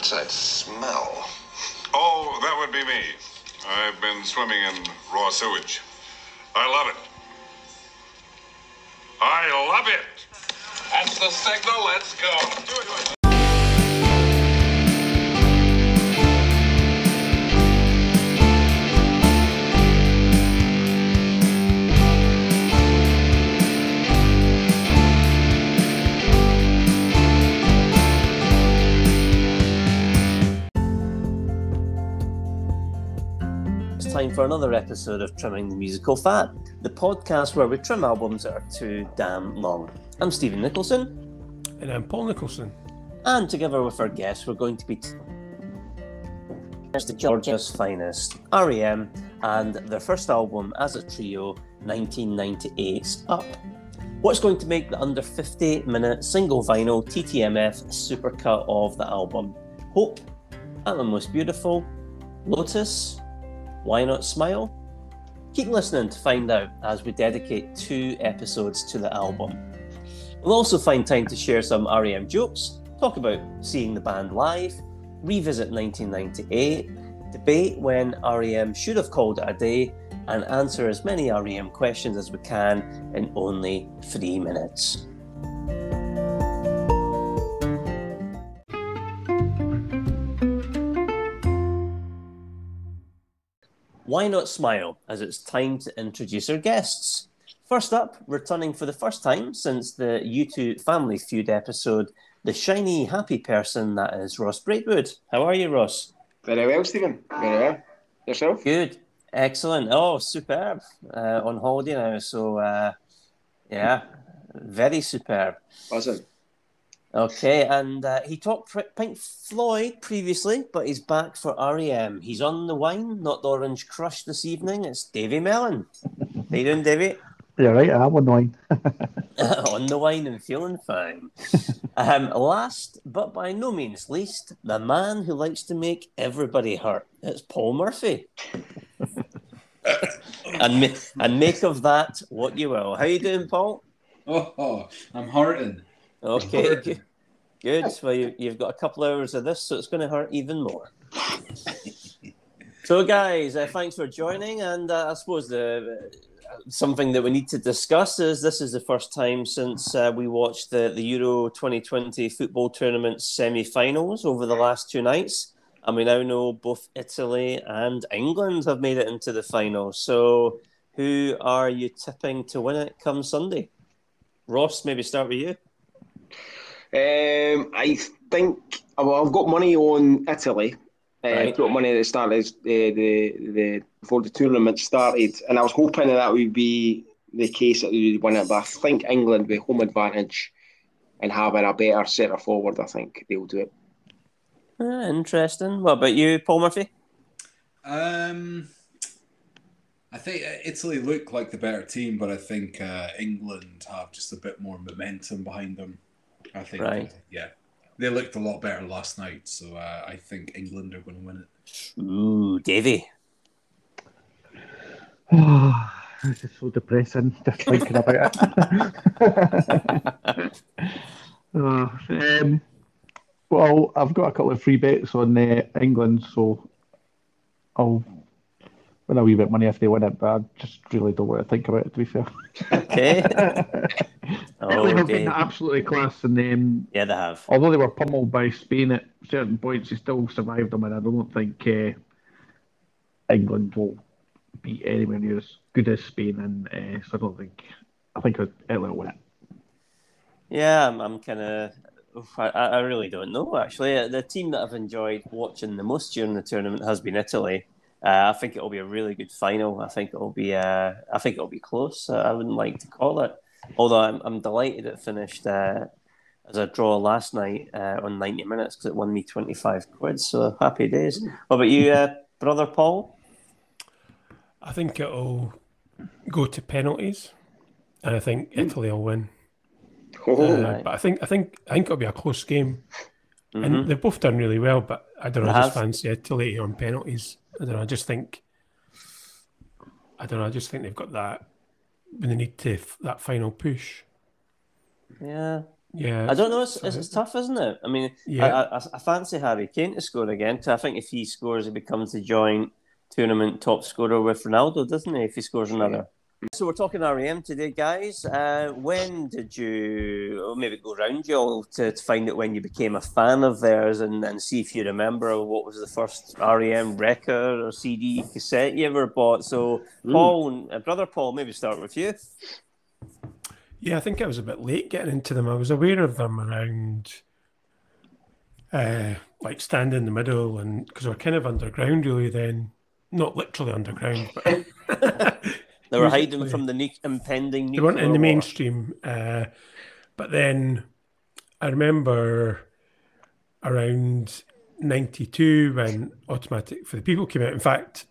What's that smell? Oh, that would be me. I've been swimming in raw sewage. I love it. I love it. That's the signal. Let's go. It's time for another episode of Trimming the Musical Fat, the podcast where we trim albums that are too damn long. I'm Stephen Nicholson, And I'm Paul Nicholson. and together with our guests, we're going to be t- the Georgia's finest, REM, and their first album as a trio, 1998's Up. What's going to make the under 58 minute single vinyl TTMF supercut of the album? Hope, and the Most Beautiful, Lotus, Why Not Smile? Keep listening to find out as we dedicate two episodes to the album. We'll also find time to share some REM jokes, talk about seeing the band live, revisit 1998, debate when REM should have called it a day, and answer as many REM questions as we can in only three minutes. Why not smile as it's time to introduce our guests? First up, returning for the first time since the U2 Family Feud episode, the shiny, happy person that is Ross Braidwood. How are you, Ross? Very well, Stephen. Very well. Yourself? Good. Excellent. Oh, superb. Uh, on holiday now, so uh, yeah, very superb. Awesome. Okay, and uh, he talked P- Pink Floyd previously, but he's back for REM. He's on the wine, not the Orange Crush this evening. It's Davy Mellon. How you doing, Davy? You're right, I am on wine. on the wine and feeling fine. um, last, but by no means least, the man who likes to make everybody hurt. It's Paul Murphy. and ma- and make of that what you will. How you doing, Paul? Oh, I'm hurting. Okay, good. Good. Well, you, you've got a couple hours of this, so it's going to hurt even more. so, guys, uh, thanks for joining. And uh, I suppose the uh, something that we need to discuss is this is the first time since uh, we watched the, the Euro 2020 football tournament semi-finals over the last two nights, and we now know both Italy and England have made it into the final. So, who are you tipping to win it come Sunday? Ross, maybe start with you. Um, I think well, I've got money on Italy. Uh, Right. Got money at the start of the, the the before the tournament started, and I was hoping that, that would be the case that we would win it. But I think England with home advantage and having a better centre forward, I think they'll do it. Ah, interesting. What about you, Paul Murphy? Um, I think Italy look like the better team, but I think uh, England have just a bit more momentum behind them. I think, Right. yeah, they looked a lot better last night, so uh, I think England are going to win it. Ooh, Davy. this is so depressing just thinking about it. Uh, um, well, I've got a couple of free bets on uh, England, so I'll win a wee bit of money if they win it, but I just really don't want to think about it, to be fair. Okay. Oh, have been absolutely class, and um, Yeah, they have. although they were pummeled by Spain at certain points, they still survived them, and I don't think uh, England will be anywhere near as good as Spain, and uh, so I don't think I think Italy will win it. Yeah, I'm, I'm kind of. I, I really don't know, actually. The team that I've enjoyed watching the most during the tournament has been Italy. Uh, I think it'll be a really good final. I think it'll be. Uh, I think it'll be close. Uh, I wouldn't like to call it, although I'm, I'm delighted it finished uh, as a draw last night uh, on 90 minutes because it won me 25 quid. So happy days. What about you, uh, brother Paul? I think it'll go to penalties, and I think Italy will win. Oh, Uh, right. But I think I think I think it'll be a close game, Mhm. and they've both done really well. But I don't know. They I just have. fancy Italy on penalties. I don't know. I just think. I don't know. I just think they've got that when they need to that final push. Yeah, Yeah, I don't know. It's, it's, it's tough, isn't it? I mean, Yeah. I, I, I fancy Harry Kane to score again. I think if he scores, he becomes the joint tournament top scorer with Ronaldo, doesn't he? If he scores another. So we're talking REM today, guys. Uh, when did you, or maybe go round you all to, to find out when you became a fan of theirs and, and see if you remember what was the first REM record or CD cassette you ever bought? So, Paul, uh, brother Paul, maybe start with you. Yeah, I think I was a bit late getting into them. I was aware of them around, uh, like stand in the middle, and because we're kind of underground really then, not literally underground, but They were Musically. hiding from the ne- impending. they weren't in the war. mainstream. Uh, but then I remember around '92 when Automatic for the People came out. In fact,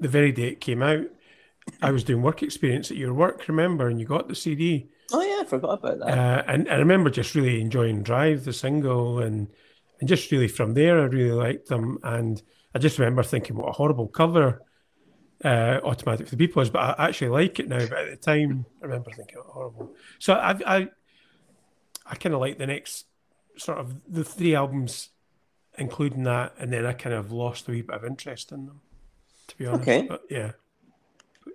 the very day it came out, I was doing work experience at your work. Remember, and you got the CD. Oh yeah, I forgot about that. Uh, and I remember just really enjoying Drive, the single, and and just really from there, I really liked them. And I just remember thinking, what a horrible cover uh, Automatic for the People is, but I actually like it now. But at the time, I remember thinking, oh, horrible. So I, I, I kind of like the next sort of the three albums, including that, and then I kind of lost a wee bit of interest in them, to be honest. Okay. But yeah,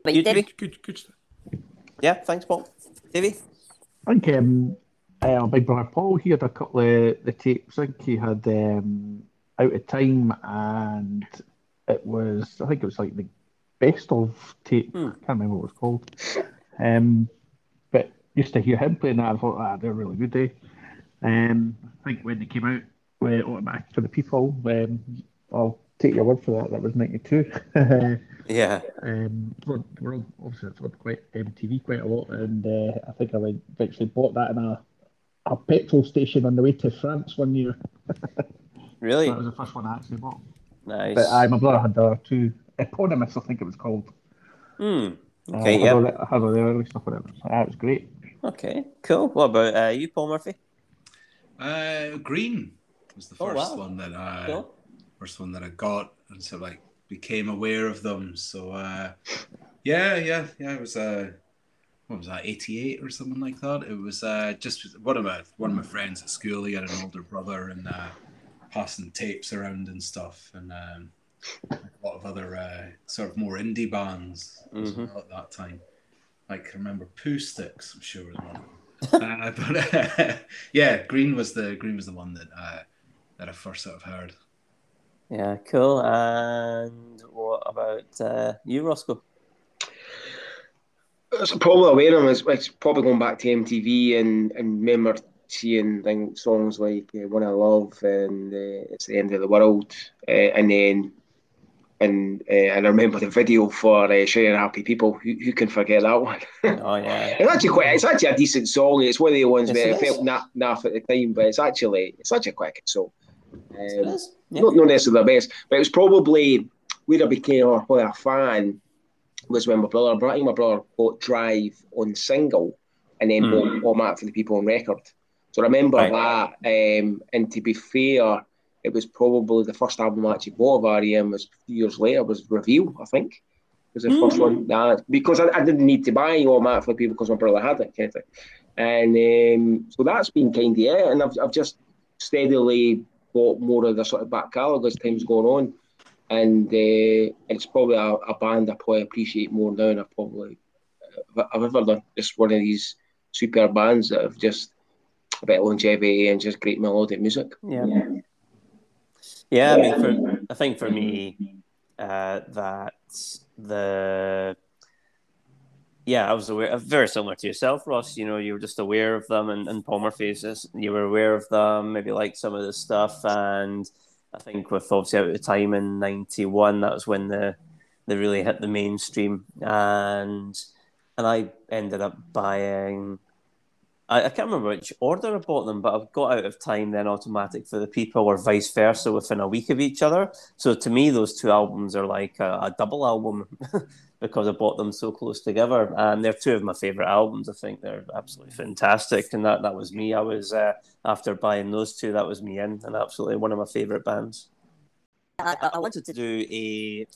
But you, Davey? good, good, good stuff. Yeah, thanks, Paul. Davey? I think um, uh, Big Brother Paul, he had a couple of the tapes. I think he had um, Out of Time and it was, I think it was like the best of tape. I can't remember what it was called. Um, but used to hear him playing that, I thought, ah, they're really good. Eh? Um, I think when they came out with Automatic for the People, um, I'll take your word for that, that was 92. Yeah. Um, we're, we're obviously it's on quite MTV quite a lot, and uh, I think I went, eventually bought that in a a petrol station on the way to France one year. Really? That was the first one I actually bought. Nice. But I, my brother had the other two eponymous, I think it was called. Hmm. Uh, Okay, I had yeah. all the- I had all the early stuff on it. So that was great. Okay, cool. What about uh, you, Paul Murphy? Uh, Green was the Oh, first wow. one that I Cool. first one that I got, and so like became aware of them. So uh, yeah, yeah, yeah. It was uh, what was that, eighty eight or something like that. It was uh, just one of my one of my friends at school. He had an older brother, and uh, passing tapes around and stuff, and um, a lot of other uh, sort of more indie bands as Mhm. well at that time. Like I remember Pooh Sticks, I'm sure was one. of them. uh, yeah, Green was the Green was the one that uh, that I first sort of heard. Yeah, cool. And what about uh, you, Roscoe? It's probably aware of him. It's, it's probably going back to MTV and, and remember seeing things, songs like uh, "One I Love" and uh, "It's the End of the World," uh, and then and uh, and I remember the video for uh, "Shiny Happy People." Who, who can forget that one? Oh yeah. it's actually quite. It's actually a decent song. It's one of the ones Yes, where it it is. felt na- naff at the time, but it's actually it's actually quite a good song. Um, is. Yeah. not, not necessarily the best, but it was probably where I became a, probably a fan was when my brother, I think my brother bought Drive on single and then bought Automatic for the People on record. So I remember Right. that. Um, and to be fair, it was probably the first album I actually bought of REM was a few years later was Reveal, I think. Was the first one that because I, I didn't need to buy Automatic for People because my brother had it, kind of thing. And um, so that's been kind of it. And I've, I've just steadily bought more of the sort of back catalogue as time's gone on. And uh, it's probably a, a band I probably appreciate more now than I've probably I've ever done. Just one of these super bands that have just a bit of longevity and just great melodic music. Yeah. Yeah, I mean, for, I think for me, uh, that the yeah, I was aware, very similar to yourself, Ross. You know, you were just aware of them, and, and Palmer faces, you were aware of them, maybe like some of the stuff, and I think with obviously out of time in '91, that was when the they really hit the mainstream, and and I ended up buying. I, I can't remember which order I bought them, but I've got out of time then automatic for the people or vice versa within a week of each other. So to me, those two albums are like a, a double album because I bought them so close together. And they're two of my favorite albums. I think they're absolutely fantastic. And that, that was me. I was, uh, after buying those two, that was me in and absolutely one of my favorite bands. I, I- wanted to do a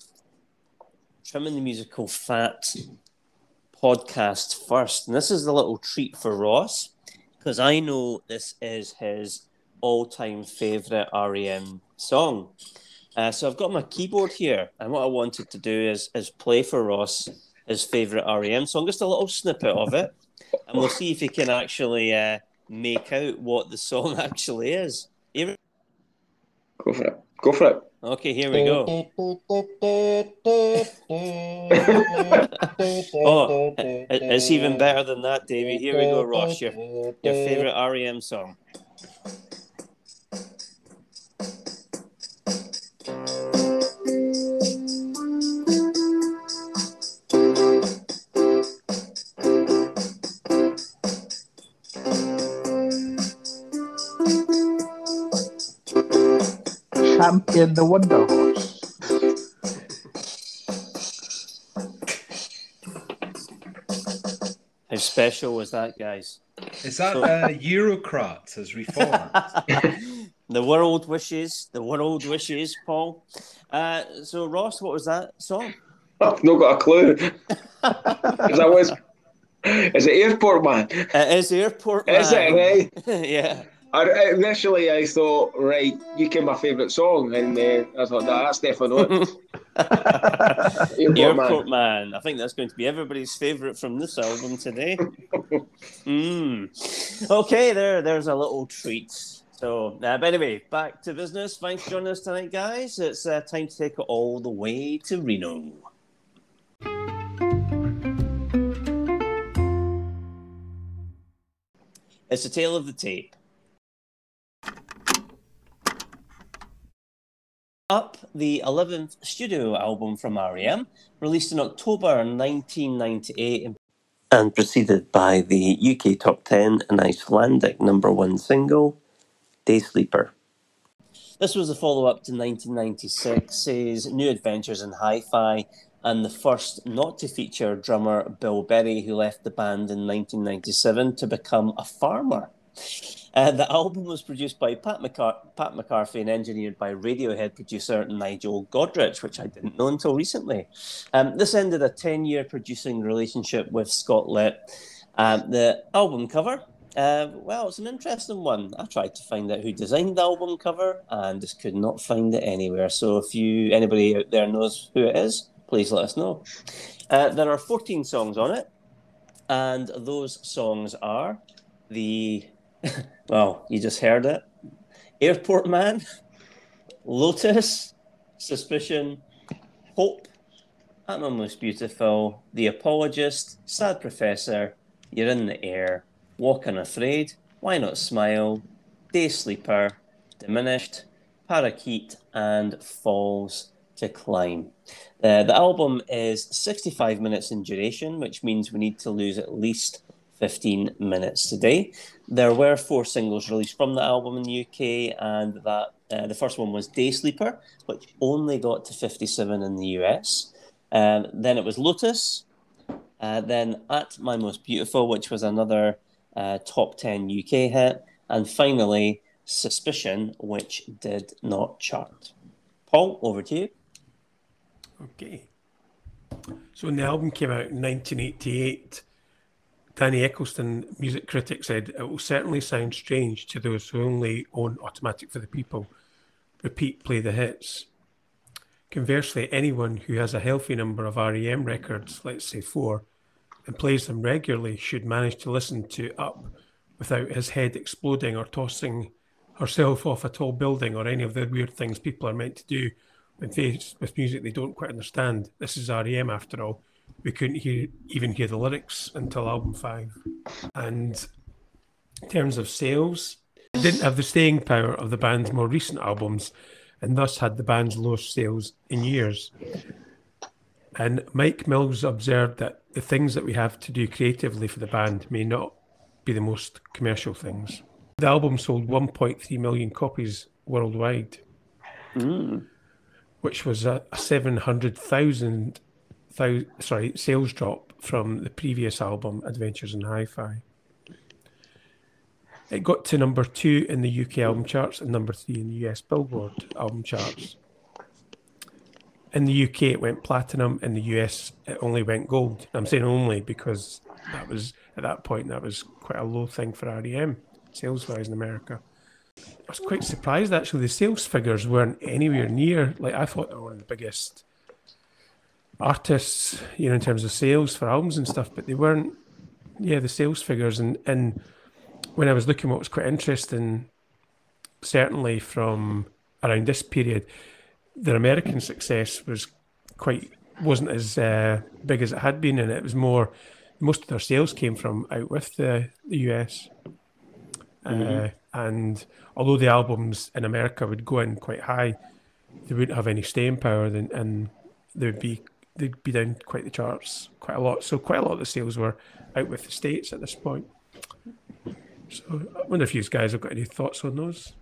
Trimming the Musical Fat podcast first. And this is a little treat for Ross because I know this is his all-time favorite REM song. Uh, so I've got my keyboard here, and what I wanted to do is is play for Ross his favorite REM song, just a little snippet of it, and we'll see if he can actually uh, make out what the song actually is. Go for it. Go for it. Okay, here we go. Oh, it's even better than that, Davey. Here we go, Ross. Your, your favorite REM song. Champion the Wonder Horse. How special was that, guys? Is that uh, Eurocrat has reformed? the world wishes, the world wishes, Paul. Uh, so, Ross, what was that song? I've not got a clue. 'Cause I was. Is it Airport Man? It is Airport Man. Is it, right? yeah. I, initially, I thought, right, you came my favourite song, and uh, I thought, nah, that's definitely it. Airport, Airport Man. Man. I think that's going to be everybody's favourite from this album today. mm. Okay, there, there's a little treat. So, uh, but anyway, back to business. Thanks for joining us tonight, guys. It's uh, time to take it all the way to Reno. It's the tale of the tape. Up, the 11th studio album from REM, released in October 1998 and preceded by the UK Top 10 and Icelandic number one single, Day Sleeper. This was a follow up to 1996's New Adventures in Hi Fi and the first not to feature drummer Bill Berry, who left the band in 1997 to become a farmer. Uh, the album was produced by Pat, Pat McCarthy and engineered by Radiohead producer Nigel Godrich, which I didn't know until recently. Um, this ended a 10 year producing relationship with Scott Litt. Um, the album cover, uh, well, it's an interesting one. I tried to find out who designed the album cover and just could not find it anywhere. So if you anybody out there knows who it is, please let us know. Uh, there are 14 songs on it, and those songs are the well, you just heard it. Airport Man, Lotus, Suspicion, Hope, At My Most Beautiful, The Apologist, Sad Professor, You're in the Air, Walk Unafraid, Why Not Smile, Day Sleeper, Diminished, Parakeet, and Falls to Climb. Uh, the album is 65 minutes in duration, which means we need to lose at least 15 minutes today. There were four singles released from the album in the UK, and that uh, the first one was Day Sleeper, which only got to 57 in the US. Um, then it was Lotus, uh, then At My Most Beautiful, which was another uh, top 10 UK hit, and finally Suspicion, which did not chart. Paul, over to you. Okay. So when the album came out in 1988, Danny Eccleston, music critic, said it will certainly sound strange to those who only own Automatic for the People. Repeat, play the hits. Conversely, anyone who has a healthy number of REM records, let's say four, and plays them regularly should manage to listen to Up without his head exploding or tossing herself off a tall building or any of the weird things people are meant to do when faced with music they don't quite understand. This is REM after all. We couldn't hear, even hear the lyrics until album five. And in terms of sales, it didn't have the staying power of the band's more recent albums and thus had the band's lowest sales in years. And Mike Mills observed that the things that we have to do creatively for the band may not be the most commercial things. The album sold 1.3 million copies worldwide, hmm. which was a, a 700,000 thou- sorry sales drop from the previous album, Adventures in Hi-Fi. It got to number two in the UK album charts and number three in the US Billboard album charts. in the UK it went platinum. In the US it only went gold. I'm saying only because that was at that point that was quite a low thing for REM sales wise in America. I was quite surprised actually. The sales figures weren't anywhere near like I thought they were one of the biggest artists, you know, in terms of sales for albums and stuff, but they weren't. Yeah, the sales figures and and when I was looking, what was quite interesting, certainly from around this period, their American success was quite wasn't as uh, big as it had been, and it was more. Most of their sales came from out with the, the US. Uh, and although the albums in America would go in quite high, they wouldn't have any staying power, then and they would be they'd be down quite the charts quite a lot. So quite a lot of the sales were out with the states at this point. So I wonder if you guys have got any thoughts on those.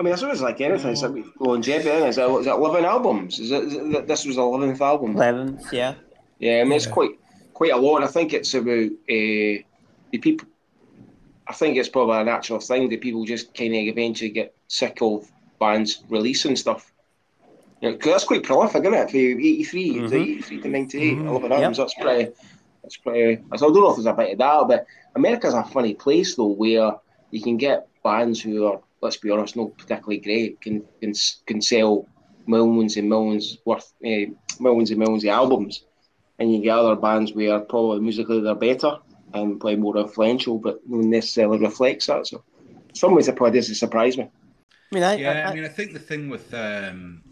I mean, I suppose like anything, it's like longevity. Isn't it? Is, it, is it 11 albums? Is it, is it this was the 11th album? 11th, yeah. Yeah, I mean, it's Yeah. quite quite a lot. And I think it's about uh, the people. I think it's probably a natural thing that people just kind of eventually get sick of bands releasing stuff. You know, 'cause that's quite prolific, isn't it? For 83, Mhm. the 83 to 98, Mhm. 11 albums, that's pretty. That's pretty. I don't know if there's a bit of that, but America's a funny place though, where you can get bands who are, let's be honest, not particularly great, can can, can sell millions and millions worth, uh, millions and millions of albums, and you get other bands where probably musically they're better and play more influential, but not necessarily reflects that. So, in some ways, it probably doesn't surprise me. I mean, I, Yeah, I, I mean, I think the thing with um,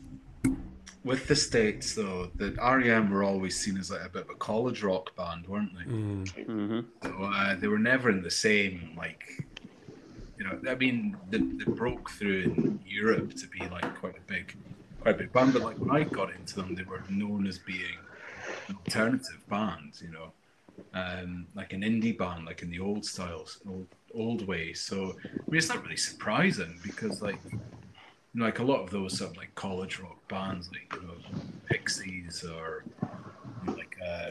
with the states though, that REM were always seen as like a bit of a college rock band, weren't they? Mm. Mhm. So, uh, they were never in the same like, you know. I mean, they, they broke through in Europe to be like quite a big, quite a big band. But like when I got into them, they were known as being an alternative band, you know, um, like an indie band, like in the old styles, old old way. So I mean, it's not really surprising because like. You know, like a lot of those sort of like college rock bands, like you know, Pixies or you know, like uh,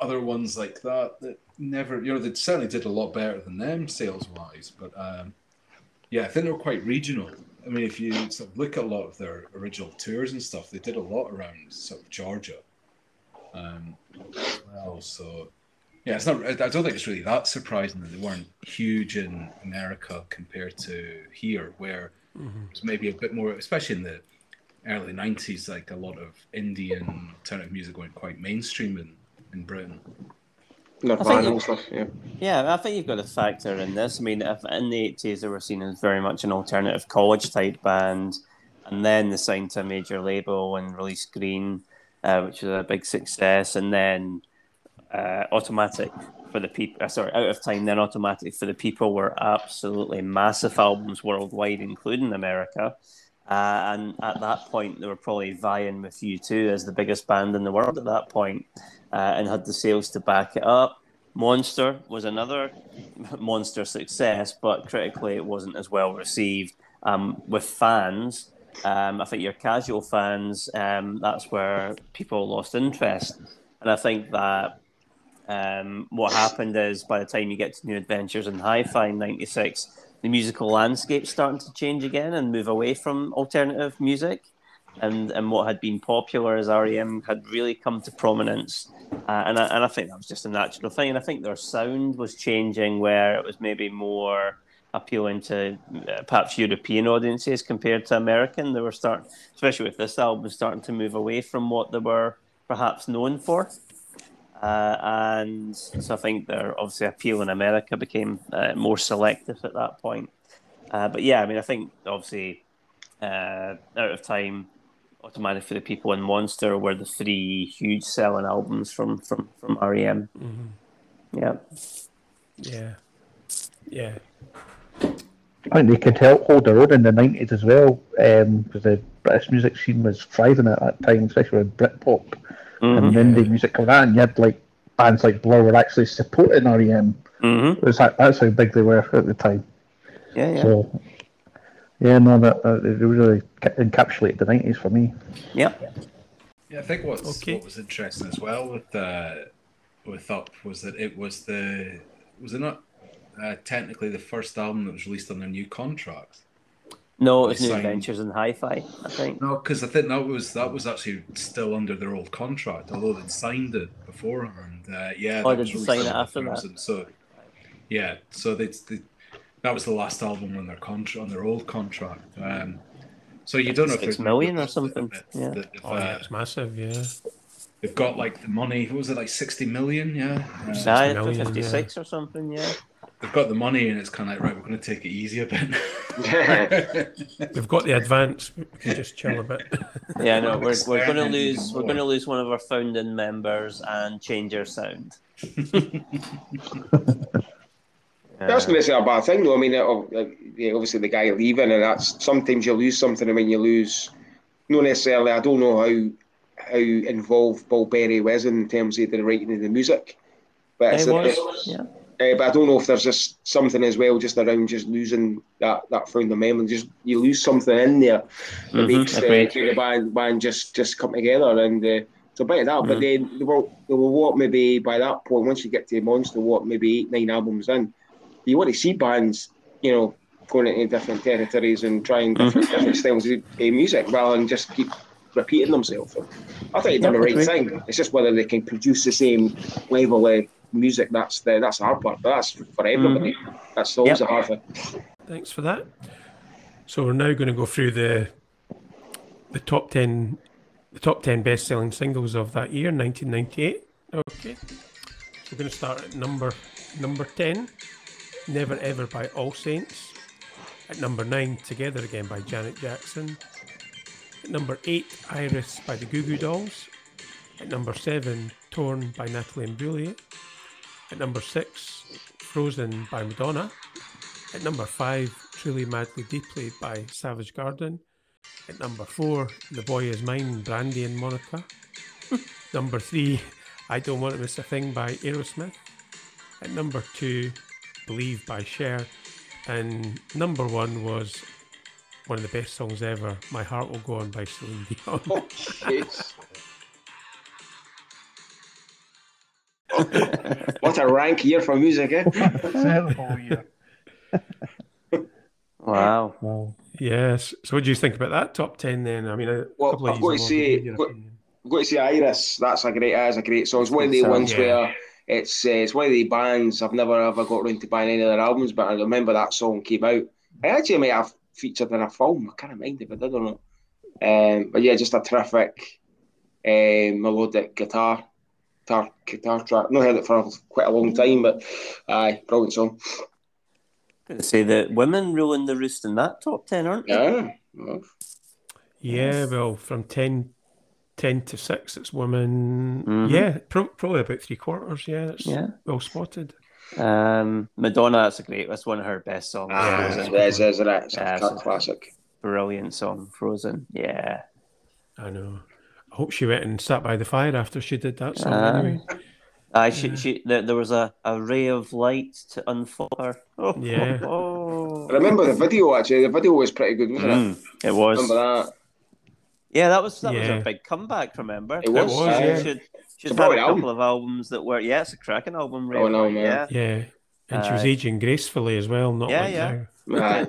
other ones like that that never you know they certainly did a lot better than them sales wise but um yeah i think they were quite regional. I mean if you sort of look at a lot of their original tours and stuff they did a lot around sort of georgia um well so yeah it's not i don't think it's really that surprising that they weren't huge in america compared to here where it's maybe a bit more especially in the early 90s like a lot of indian alternative music went quite mainstream in in britain Nirvana you- stuff, yeah. Yeah, I think you've got a factor in this. I mean, if in the eighties they were seen as very much an alternative college type band, and then they signed to a major label and released Green, uh, which was a big success, and then uh, Automatic for the people. Uh, sorry, Out of Time. Then Automatic for the People were absolutely massive albums worldwide, including America. Uh, and at that point, they were probably vying with U2 as the biggest band in the world at that point, uh, and had the sales to back it up. Monster was another monster success, but critically, it wasn't as well received. Um, with fans, um, I think your casual fans, um, that's where people lost interest. And I think that um, what happened is by the time you get to New Adventures in Hi Fi in 96, the musical landscape's starting to change again and move away from alternative music. And, and what had been popular as REM had really come to prominence. Uh, and, I, and I think that was just a natural thing. And I think their sound was changing where it was maybe more appealing to uh, perhaps European audiences compared to American. They were starting, especially with this album, starting to move away from what they were perhaps known for. Uh, and so I think their obviously appeal in America became uh, more selective at that point. Uh, but yeah, I mean, I think obviously uh, Out of Time, Automatic for the People, and Monster were the three huge selling albums from from from REM. Yeah, Yeah. Yeah. I think they could help hold their own in the nineties as well, because the British music scene was thriving at that time, especially with Britpop and indie music coming out, and you had like bands like Blur were actually supporting REM. hmm It was that, that's how big they were at the time. yeah, yeah, So, yeah, no, that, that they really ca- encapsulated the nineties for me. yeah. Yeah, I think what's Okay. what was interesting as well with uh, with Up was that it was the was it not uh, technically the first album that was released on their new contract? No, it was New Signed- Adventures in Hi-Fi, I think. No, because I think that was that was actually still under their old contract, although they'd signed it before. And uh, yeah, Oh, that did was sign it after that? 2000. So yeah, so they, they that was the last album on their contract on their old contract. Um, so you don't know if Six they're million or something, it, yeah. that They've, Oh, yeah, uh, it's massive. Yeah. they've got like the money. What was it like sixty million? Yeah, Uh, Aye, million, 56 or something, yeah. They've got the money, and it's kind of like right. We're going to take it easy a bit. We've got the advance. We can just chill a bit. Yeah, no, we're, we're going to lose we're going to lose one of our founding members and change our sound. That's not necessarily a bad thing, though. I mean, uh, yeah, obviously the guy leaving, and that's sometimes you lose something, and when you lose, not necessarily. I don't know how how involved Paul Berry was in terms of the writing of the music, but it's, It was, it's- yeah. Uh, but I don't know if there's just something as well, just around just losing that that founding member. Just you lose something in there that Mhm, makes uh, the band band just just come together, and uh, bit of that. Mm-hmm. But then they were they were what maybe by that point, once you get to Monster, what maybe eight nine albums in, you want to see bands, you know, going into different territories and trying Mm-hmm. different, different styles of uh, music rather than just keep repeating themselves. I think they've done the right thing. It's just whether they can produce the same level of music. That's the that's the hard part. But that's for everybody. Mm-hmm. That's always Yep. a hard thing. Thanks for that. So we're now going to go through the the top ten the top ten best selling singles of that year, 1998. Okay, so we're going to start at number number ten, "Never Ever" by All Saints. At number nine, "Together Again" by Janet Jackson. At number eight, "Iris" by the Goo Goo Dolls. At number seven, "Torn" by Natalie Imbruglia. At number six, "Frozen" by Madonna. At number five, Truly Madly Deeply by Savage Garden. At number four, The Boy Is Mine, Brandy and Monica. number three, I Don't Want to Miss a Thing by Aerosmith. At number two, Believe by Cher. And number one was one of the best songs ever, My Heart Will Go On by Celine Dion. Oh, jeez. what a rank year for music, eh? Terrible year. Wow. Wow. yes. So what do you think about that top 10 then? I mean, a Well, couple I've got to say- already what- I've got to say Iris. That's a great. That's a great song. It's one of the ones yeah. where it's uh, it's one of the bands I've never ever got around to buying any of their albums, but I remember that song came out. I actually may have featured in a film. I can't mind if I did or not. Um, but yeah, just a terrific um, melodic guitar, guitar guitar track. Not heard it for quite a long time, but aye, brilliant song. Gonna say that women ruling the roost in that top ten, aren't they? Yeah. well, Yeah, well, from 10, 10 to 6, it's women. Mhm. Yeah, pro- probably about three quarters. Yeah, it's Yeah. well spotted. Um, Madonna, that's a great. That's one of her best songs. Ah, Frozen. it's, it's, it's, a- it's Yeah, a classic. Brilliant song, Frozen. Yeah. I know. I hope she went and sat by the fire after she did that song Ah. anyway. Aye, she, she, there, there was a, a ray of light to unfold her. Oh, Yeah. oh, I remember the video actually. The video was pretty good, wasn't it? Mm, it was. Remember that? Yeah, that was that was Yeah. her big comeback. Remember? It was, She- yeah. She'd, she'd had a brilliant couple album. of albums that were yeah, it's a cracking album. Ray Oh, no, man. Yeah. Yeah. And she was aging gracefully as well, not Yeah, like yeah. now. Aye.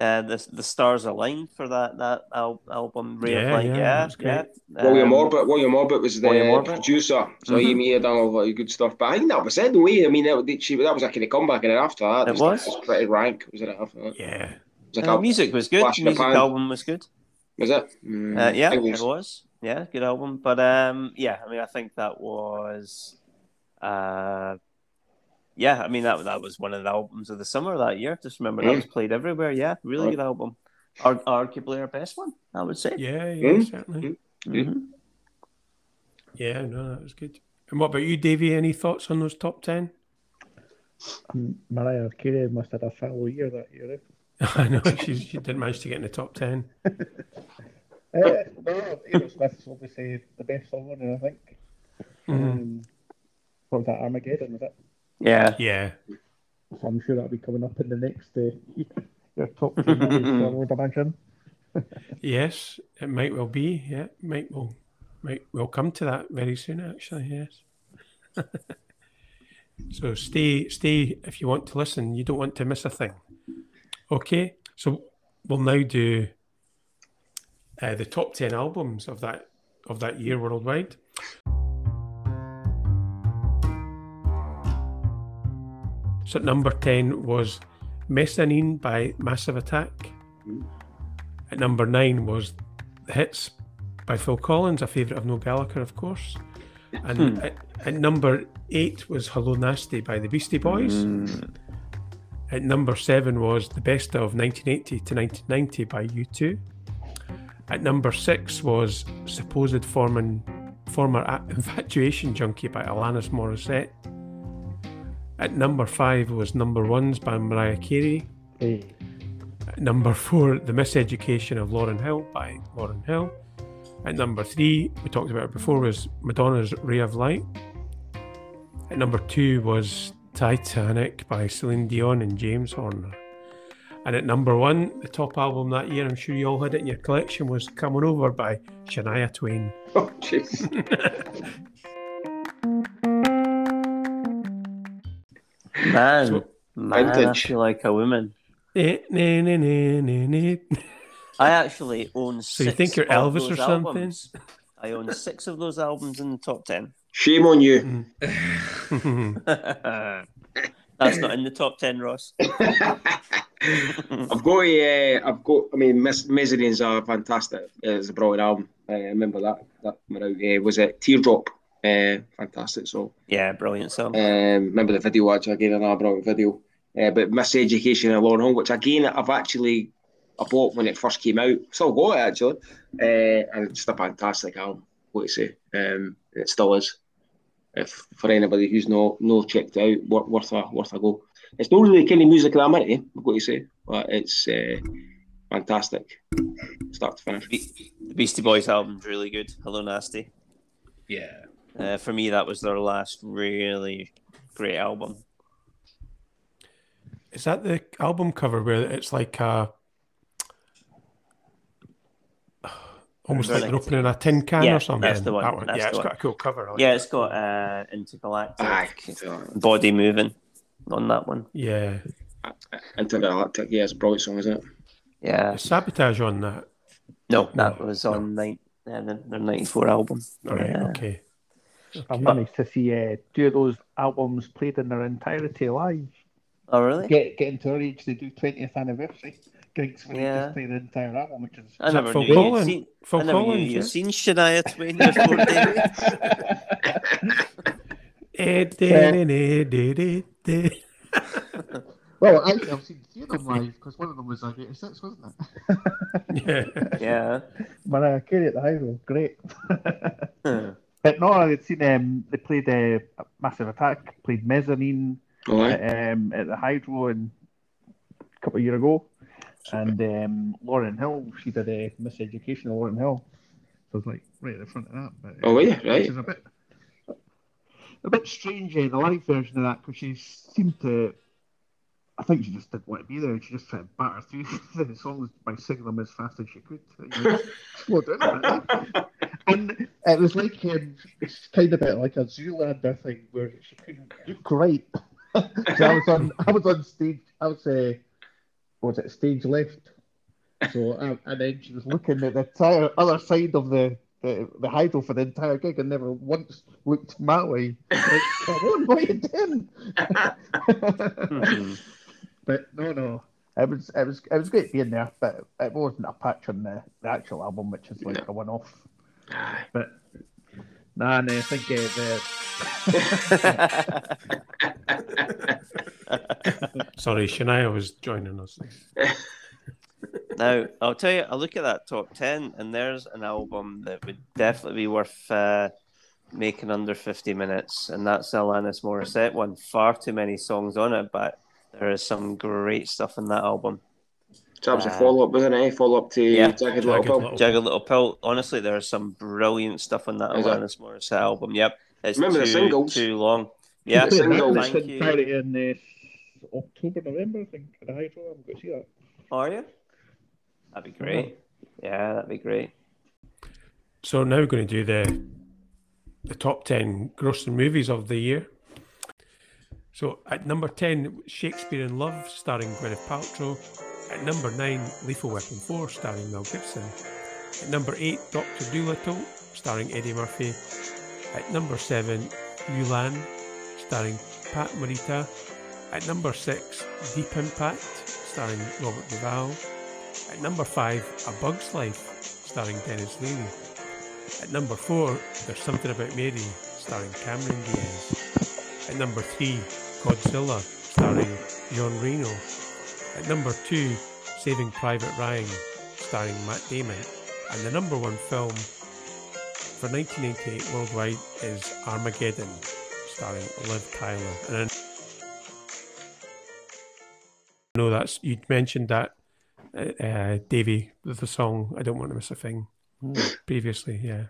Uh, the the stars aligned for that that al- album. Ray Yeah, of Light. yeah, Yeah, that's great. yeah. William Um, Orbit. William Orbit was the William Orbit. producer, so Mhm. he may have done a lot of good stuff. But I think that was it. The way I mean, that, she, that was a kind of comeback, and then after that, It just- was. it was pretty rank. Was it after that? Yeah. It was like Uh, music was good. the Music album was good. was it? Mm, Uh, yeah, I think it was. Yeah, good album. But um, yeah, I mean, I think that was, uh, yeah, I mean that that was one of the albums of the summer that year. Just remember that Mm. was played everywhere. Yeah, really Right. good album. Ar- arguably our best one, I would say. Yeah, yeah, Mm. certainly. Mhm. Yeah, no, that was good. And what about you, Davey? Any thoughts on those top 10? M- Mariah Carey must have had a foul year that year. Eh? I know she, she didn't manage to get in the top 10. Uh, no, Aerosmith's obviously the best song on it, I think. Mhm. Um, what was that, Armageddon, was it? Yeah, Yeah. So I'm sure that'll be coming up in the next uh, your top ten movies, I would imagine. Yes, it might well be. Yeah, might well, might well come to that very soon. Actually, yes. so stay, stay if you want to listen. You don't want to miss a thing. Okay. So we'll now do uh, the top ten albums of that of that year worldwide. So at number ten was Mezzanine by Massive Attack. At number nine was The Hits by Phil Collins, a favourite of Noel Gallagher, of course. And hmm. at, at number eight was Hello Nasty by the Beastie Boys. Hmm. At number seven was The Best of 1980 to 1990 by U2. At number six was Supposed Forman, Former Infatuation Junkie by Alanis Morissette. At number five was Number Ones by Mariah Carey. Hey. At number four, The Miseducation of Lauryn Hill by Lauryn Hill. At number three, we talked about it before, was Madonna's Ray of Light. At number two was Titanic by Celine Dion and James Horner. And at number one, the top album that year, I'm sure you all had it in your collection, was Come On Over by Shania Twain. Oh, jeez. Man, So- man, I Vintage. feel like a woman. I actually own. So you think you're Elvis or something? albums. I own six of those albums in the top ten. Shame on you. That's not in the top ten, Ross. I've got a, uh, I've got. I mean, Mes- Mezzanine's a fantastic. Uh, it's a brilliant album. I remember that. That came out. Uh, was it Teardrop? Uh, fantastic song. Yeah, brilliant song. Um, remember the video actually again another brilliant video. Uh, but Miseducation and Lauryn Hill, which again I've actually I bought when it first came out. Still got it actually. Uh, and it's just a fantastic album. What to say? Um, it still is. If for anybody who's not no checked out, worth worth a worth a go. It's not really the kind of music that I'm into. I've got to say, but it's uh, fantastic, start to finish. The Beastie Boys album's really good. Hello, Nasty. Yeah. Uh, for me, that was their last really great album. Is that the album cover where it's like a almost like they're opening a tin can Yeah, or something? that's the one, That that's yeah, the it's one. got a cool cover. I like Yeah, that. it's got uh, intergalactic Aye, body moving on that one. Yeah, Intergalactic, yeah, it's a brilliant song, isn't it? Yeah, Is sabotage on that. no, that No, was no. on uh, their their '94 album. All right, Yeah. okay. I'm managed to see uh, two of those albums played in their entirety live. Oh, really? Get getting to our age, they do 20th anniversary gigs where they just play the entire album, which is I Is never Phil knew you'd Collins? seen. Phil I never knew Collins, you'd yeah? seen Shania Twain before, David. Well. Actually, I've seen three of them live because one of them was like 86, wasn't it? Yeah. Yeah. Mariah Carey at the Hydro, great. But no, I had seen um, they played uh, Massive Attack, played Mezzanine Oh, at, um, at the Hydro in, a couple of years ago, and um, Lauryn Hill, she did a Miseducation of Lauryn Hill. So I was like right at the front of that. But, uh, Oh, yeah, you? Which Right. is a bit, a bit strange, uh, the live version of that, because she seemed to. I think she just didn't want to be there, and she just tried to batter through the songs by singing them as fast as she could. You know, slow down. And it was like um, it's kind of a bit like a Zoolander thing where she couldn't look right. so I was on, I was on stage. I was, uh, what was it stage left? So um, and then she was looking at the entire other side of the the, the hydro for the entire gig and never once looked my way. Like, Come on, what are you doing? Mhm. but no, no. It was it was it was great being there, but it wasn't a patch on the, the actual album, which is like a one off. But nah, no, I think uh, the Sorry, Shania was joining us. Now, I'll tell you, I look at that top 10, and there's an album that would definitely be worth uh, making under 50 minutes, and that's the Alanis Morissette one. Far too many songs on it, but there is some great stuff in that album. So that was a Uh, follow up, wasn't it? Follow up to Yeah. Jagged Little Jagged Pill. Little- Jagged Little Pill, honestly, there's some brilliant stuff on that Is there? Alanis Morissette album. Yep. It's Remember the too, singles? too long. Yeah, The singles. thank you. entirety in uh, October, November, I think, at the hydro. I'm going to see that. Are you? That'd be great. Yeah, that'd be great. So now we're going to do the the top ten grossing movies of the year. So at number ten, Shakespeare in Love, starring Gwyneth Paltrow. At number nine, Lethal Weapon 4, starring Mel Gibson. At number eight, Doctor Dolittle, starring Eddie Murphy. At number seven, Mulan, starring Pat Morita. At number six, Deep Impact, starring Robert Duvall. At number five, A Bug's Life, starring Denis Leary. At number four, There's Something About Mary, starring Cameron Diaz. At number three, Godzilla, starring Jean Reno. At number two, Saving Private Ryan, starring Matt Damon. And the number one film for 1988 worldwide is Armageddon, starring Liv Tyler. And I know that's you'd mentioned that, uh, uh, Davey, with the song "I Don't Want to Miss a Thing" previously. Yeah,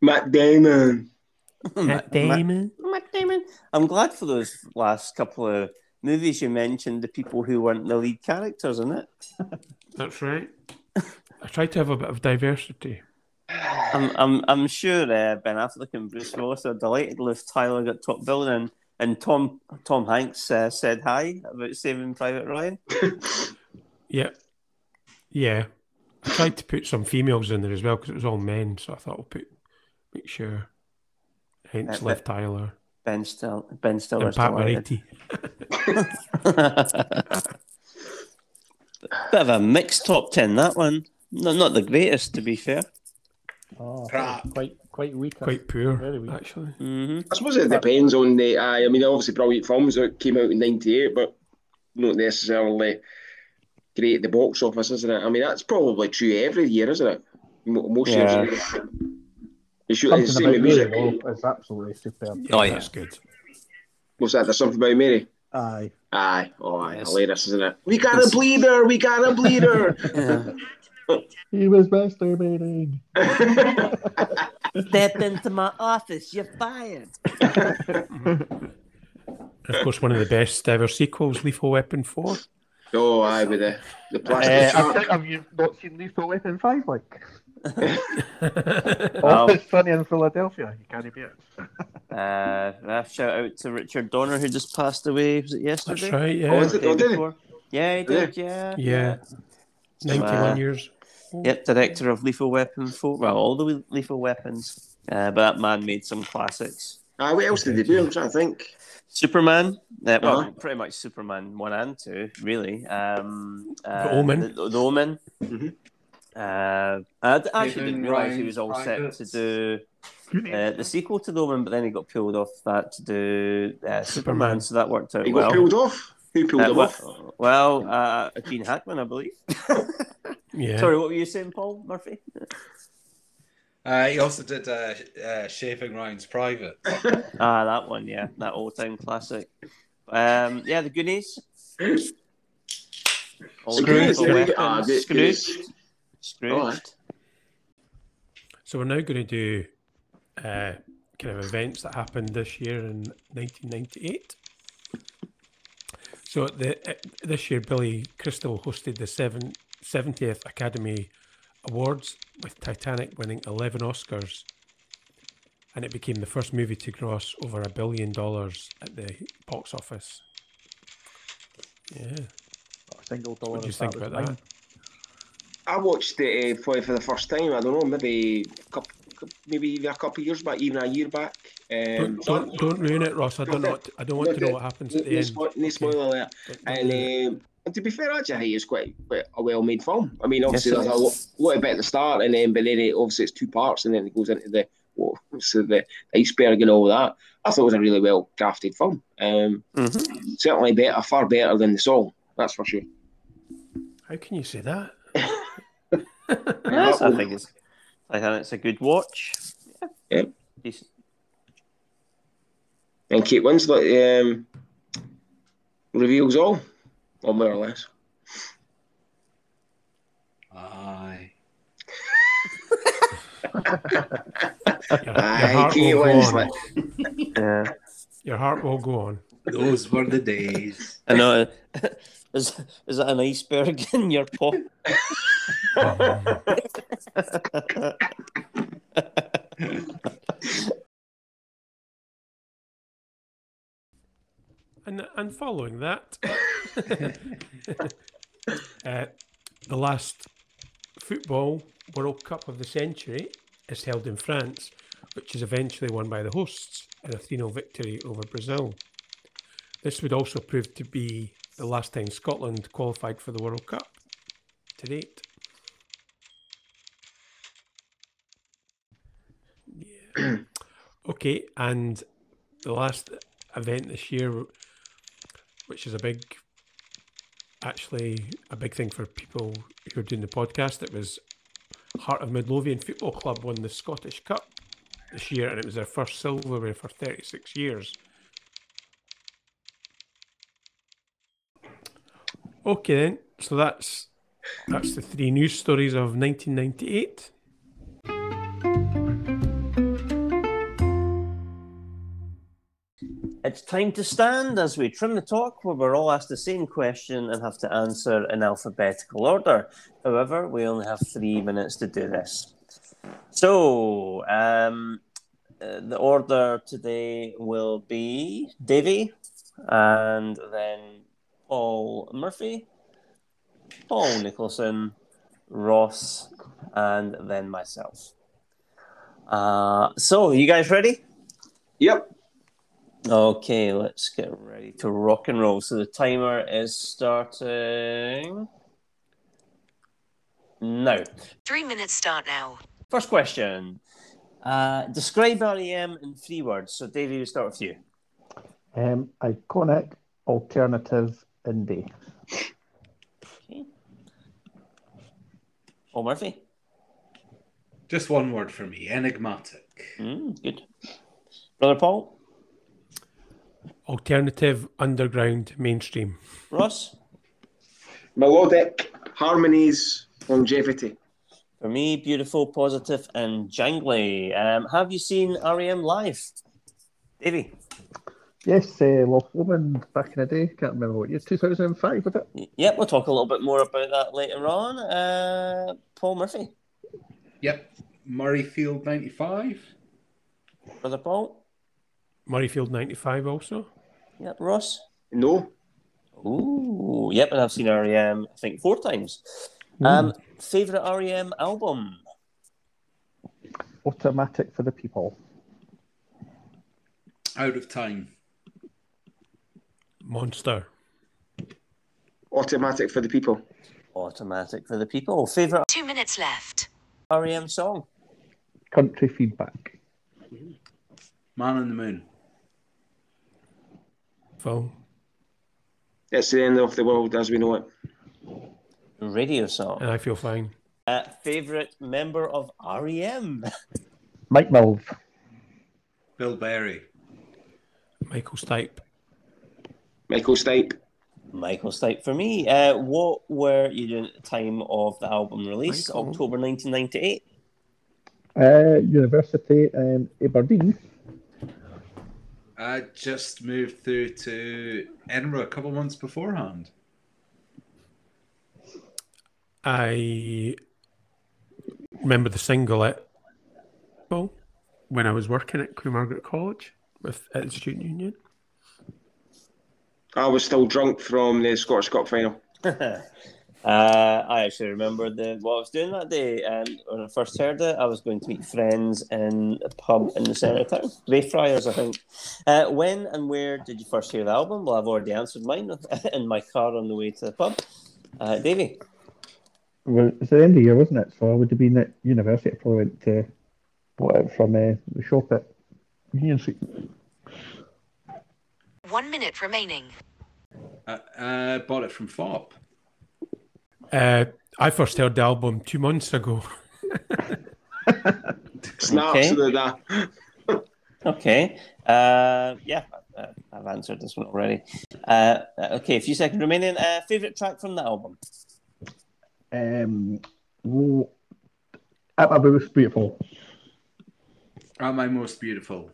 Matt Damon. Matt Damon. Matt Damon. I'm glad for those last couple of movies you mentioned, the people who weren't the lead characters in it. That's right. I tried to have a bit of diversity. I'm, I'm, I'm sure uh, Ben Affleck and Bruce Willis are delighted Liv Tyler got top billing and, and Tom Tom Hanks uh, said hi about Saving Private Ryan. Yeah, yeah. I tried to put some females in there as well because it was all men, so I thought I'll put make sure. Hence, Uh, Liv Tyler Ben Still Ben Stiller's and Pat delighted. Moriti. Bit of a mixed top ten that one. No, not the greatest to be fair. Oh, Crap. quite quite weak. Quite poor, Very weak. actually. hmm I suppose it depends on the. Uh, I mean, obviously, brilliant films that came out in '98, but not necessarily great at the box office, isn't it? I mean, that's probably true every year, isn't it? Most Yeah. years. You should, it's the Something same about Mary music. though is absolutely superb. Oh, yeah. that's good. What's that? There's something about Mary. Aye. Aye, oh, aye, Yes. hilarious, isn't it? We got a bleeder. We got a bleeder. He was masturbating. Step into my office, you're fired. Of course, one of the best ever sequels, Lethal Weapon 4. oh, aye, with the the Uh, plastic I think have you not seen Lethal Weapon Five? Like, oh, it's funny in Philadelphia. You can't beat it. Uh, a shout out to Richard Donner who just passed away. Was it yesterday? That's right, yeah. Oh, is it? Oh, did he? Yeah, he did. Yeah. Yeah. 91 Uh, years. Yep, director of Lethal Weapon 4. Well, all the Lethal Weapons. Uh, but that man made some classics. Aye, what else did they do? I'm trying to think. Superman, uh, well, Uh-huh. pretty much Superman one and two, really. Um, uh, The Omen. The, the Omen. Mhm. Uh, I d- actually didn't realize he was all set to do uh, the sequel to the Omen, but then he got pulled off that to do uh, Superman, Superman. so that worked out He well. got pulled off. Who pulled Uh, him well, off? well uh, Gene Hackman, I believe. Yeah. Sorry, what were you saying, Paul Murphy? Uh, he also did uh, uh, Shaving Ryan's Private. Ah, that one, yeah, that old time classic. Um, yeah, the Goonies. All Scrooge, Lethal. Weapons. Good- Scrooge. Good. Scrooge. Oh. So we're now going to do uh, kind of events that happened this year in 1998. So the uh, this year, Billy Crystal hosted the seven, 70th Academy Awards with Titanic winning 11 Oscars, and it became the first movie to gross over a billion dollars at the box office. Yeah, Not a single dollar. what do you think was about mine. That? I watched it uh, for, for the first time. I don't know, maybe a couple, maybe even a couple of years back, even a year back. Um, Don't, don't, don't ruin it, Ross. I don't know. What, I don't want to know what happens at the no, end. spo- no spoiler alert. Don't- don't ruin it. And, um, and to be fair, actually, I it's quite, quite a well-made film. I mean, obviously, Yes, there's a lot, lot bit at the start, and then but then it, obviously it's two parts, and then it goes into the what, so the iceberg and all that. I thought it was a really well crafted film. Um, Mhm. certainly better, far better than the song. That's for sure. How can you say that? Yes, I think it's. I think it's a good watch. Yeah. Yeah. Decent. And Kate Winslet um, reveals all, or more or less. Aye. Your, your Aye, heart Kate Winslet. Yeah. Your heart will go on. Those were the days. I know. Is is that an iceberg in your pot? And and following that, uh, the last football World Cup of the century is held in France, which is eventually won by the hosts in a 3 0 victory over Brazil. This would also prove to be the last time Scotland qualified for the World Cup to date. Yeah. okay, and the last event this year, which is a big, actually a big thing for people who are doing the podcast, it was Heart of Midlothian Football Club won the Scottish Cup this year, and it was their first silverware for 36 years. Okay, then. So that's that's the three news stories of 1998. It's time to stand as we trim the talk where we're all asked the same question and have to answer in alphabetical order. However, we only have three minutes to do this. So, um, uh, the order today will be Davy and then Paul Murphy, Paul Nicholson, Ross, and then myself. Uh, so, you guys ready? Yep. Okay, let's get ready to rock and roll. So the timer is starting now. Three minutes start now. First question. Uh, describe REM in three words. So, Davey, we start with you. Um, iconic, alternative, indie. Okay. Paul Murphy. Just one word for me enigmatic. Mm, good. Brother Paul. Alternative, underground, mainstream. Ross. Melodic, harmonies, longevity. For me, beautiful, positive, and jangly. Um, have you seen REM live? Davey. Yes, uh, Loch Lomond back in the day. Can't remember what year. 2005, was it? Yep, we'll talk a little bit more about that later on. Uh, Paul Murphy. Yep. Murrayfield 95. Brother Paul. Murrayfield 95 also. Yep, Ross. No. Ooh, yep, and I've seen REM, I think, four times. Um, favorite REM album? Automatic for the people. Out of time. Monster. Automatic for the people. Automatic for the people. Favorite Two minutes left. REM song? Country feedback. Man on the Moon. Phil. It's the end of the world as we know it. Radio song. And I feel fine. Uh, favorite member of E REM? Mike Mills. Bill Berry. Michael Stipe. Michael Stipe. Michael Stipe for me. Uh, what were you doing at the time of the album release? Michael. October 1998. Uh, University in Aberdeen. I just moved through to Edinburgh a couple months beforehand. I remember the single at well, when I was working at Queen Margaret College with at the student union. I was still drunk from the Scottish Cup final. uh, I actually remember the what I was doing that day. And when I first heard it, I was going to meet friends in a pub in the centre of town, Greyfriars, I think. Uh, when and where did you first hear the album? Well, I've already answered mine in my car on the way to the pub. Uh, Davey. Well, it's the end of the year, wasn't it? So I would have been at university. I probably went to bought it from uh, the shop at Union Street. One minute remaining. I uh, bought it from Fopp. Uh, I first heard the album two months ago. Snaps Okay. of the Okay. Uh, yeah, uh, I've answered this one already. Uh, okay, a few seconds remaining. Uh, favorite track from the album? Um, oh, at my most beautiful. Am I most beautiful?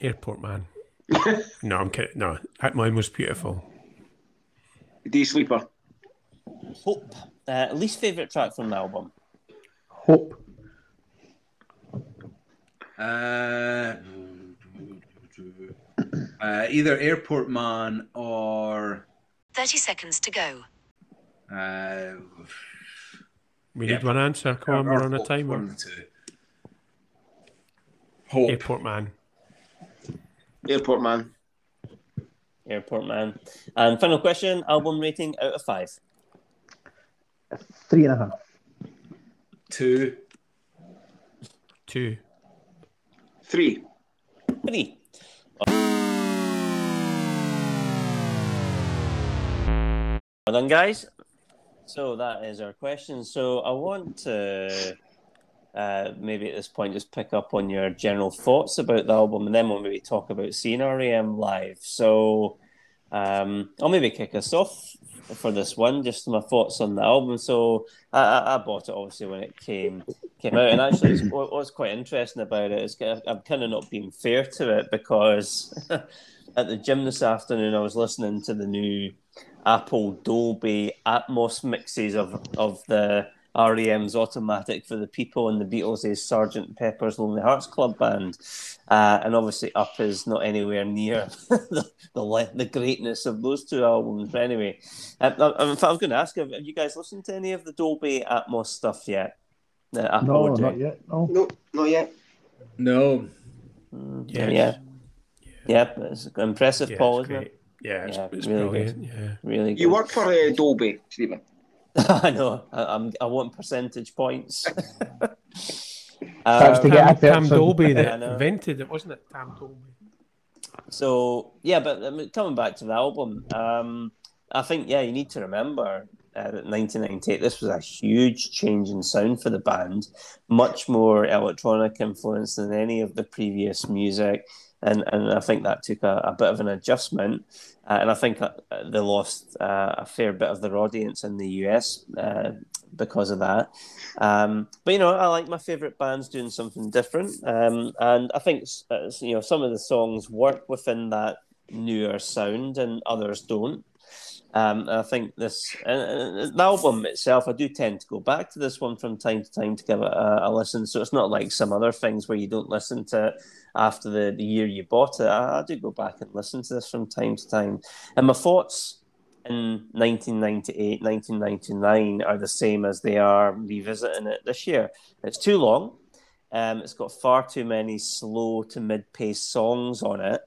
Airport Man. No, I'm kidding. No, at my most beautiful. Day Sleeper. Hope. Uh, least favorite track from the album? Hope. Uh, uh, either Airport Man or 30 seconds to go. Uh, We Yeah. need one answer. Come on, we're on a timer. of the two. Hope. Airport man. Airport man. Airport Man. And final question: album rating out of five. Three and a half. Two. Two. Three. Three. Well done, guys. So that is our question. So I want to uh, maybe at this point just pick up on your general thoughts about the album, and then we'll maybe talk about seeing REM live. So um, I'll maybe kick us off for this one, just my thoughts on the album. So I, I, I bought it obviously when it came came out, and actually, what's quite interesting about it is I'm kind of not being fair to it because at the gym this afternoon I was listening to the new Apple Dolby Atmos mixes of of the REM's Automatic for the People and the Beatles' Sergeant Pepper's Lonely Hearts Club Band, uh, and obviously Up is not anywhere near the the, the greatness of those two albums. But anyway, um, I- in fact, I was going to ask, have have you guys listened to any of the Dolby Atmos stuff yet? The Apple No, are not yet. No. No, not yet. No. Yes. Yeah. Yeah, it's impressive, Yeah, Paul, it's isn't great. Yeah, it's, Yeah, it's really brilliant. Yeah. Really good. You work for uh, Dolby, Stephen. I know. I, I'm. I want percentage points. Thanks to Um, get Tam, Tam. Dolby that know. invented it, wasn't it? Tam Dolby. so yeah, but I mean, coming back to the album, um, I think yeah, you need to remember uh, that 1998. This was a huge change in sound for the band, much more electronic influence than any of the previous music. And, and I think that took a, a bit of an adjustment. Uh, and I think uh, they lost uh, a fair bit of their audience in the US uh, because of that. Um, but you know, I like my favorite bands doing something different, um, and I think uh, you know some of the songs work within that newer sound, and others don't. Um, I think this and the album itself, I do tend to go back to this one from time to time to give it a, a listen. So it's not like some other things where you don't listen to it after the, the year you bought it. I, I do go back and listen to this from time to time, and my thoughts in 1998, 1999 are the same as they are revisiting it this year. It's too long. Um, it's got far too many slow to mid-paced songs on it.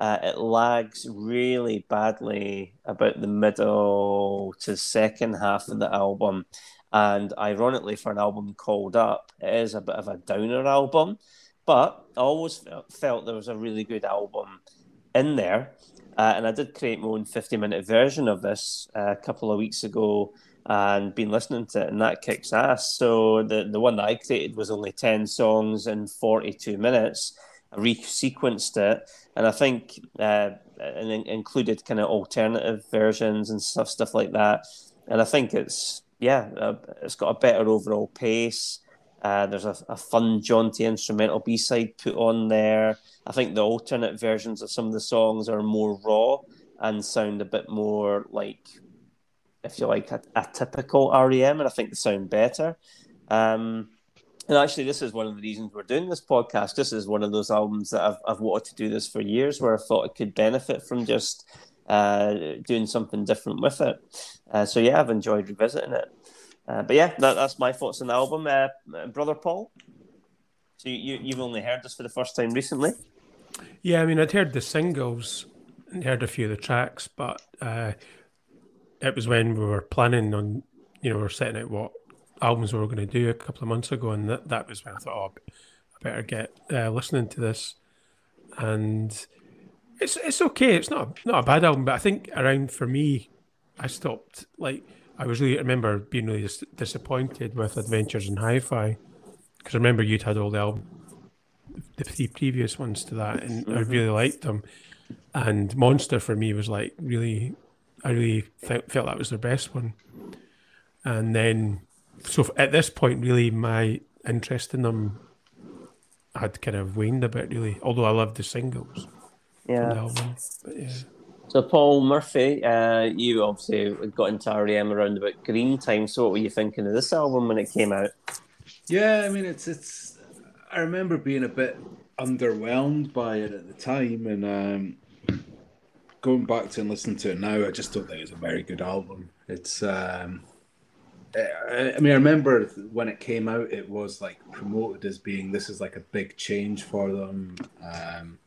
Uh, it lags really badly about the middle to second half of the album. And ironically, for an album called Up, it is a bit of a downer album. But I always felt, there was a really good album in there. Uh, and I did create my own 50 minute version of this uh, a couple of weeks ago and been listening to it, and that kicks ass. So the, the one that I created was only 10 songs in 42 minutes. Resequenced it, and I think uh, and in- included kind of alternative versions and stuff, stuff like that. And I think it's yeah, uh, it's got a better overall pace. Uh, there's a, a fun, jaunty instrumental B side put on there. I think the alternate versions of some of the songs are more raw and sound a bit more like, if you like, a, a typical REM, and I think they sound better. Um, and actually, this is one of the reasons we're doing this podcast. This is one of those albums that I've, I've wanted to do this for years, where I thought it could benefit from just uh, doing something different with it. Uh, so yeah, I've enjoyed revisiting it. Uh, but yeah, that, that's my thoughts on the album, uh, brother Paul. So you you've only heard this for the first time recently. Yeah, I mean, I'd heard the singles and heard a few of the tracks, but uh, it was when we were planning on, you know, we were setting out what albums we were going to do a couple of months ago, and that, that was when I thought, oh, I better get uh, listening to this. And it's it's okay. It's not not a bad album, but I think around for me, I stopped. Like I was really I remember being really dis- disappointed with Adventures in Hi-Fi because I remember you'd had all the album, the three previous ones to that, and I really liked them. And Monster for me was like really, I really fe- felt that was their best one. And then, so at this point, really, my interest in them had kind of waned a bit, really. Although I loved the singles from the Yeah. album. But yeah. So Paul Murphy, uh, you obviously got into REM around about Green time. So what were you thinking of this album when it came out? Yeah, I mean, it's it's. I remember being a bit underwhelmed by it at the time, and um, going back to and listening to it now, I just don't think it's a very good album. It's, um, I mean, I remember when it came out, it was like promoted as being this is like a big change for them. Um,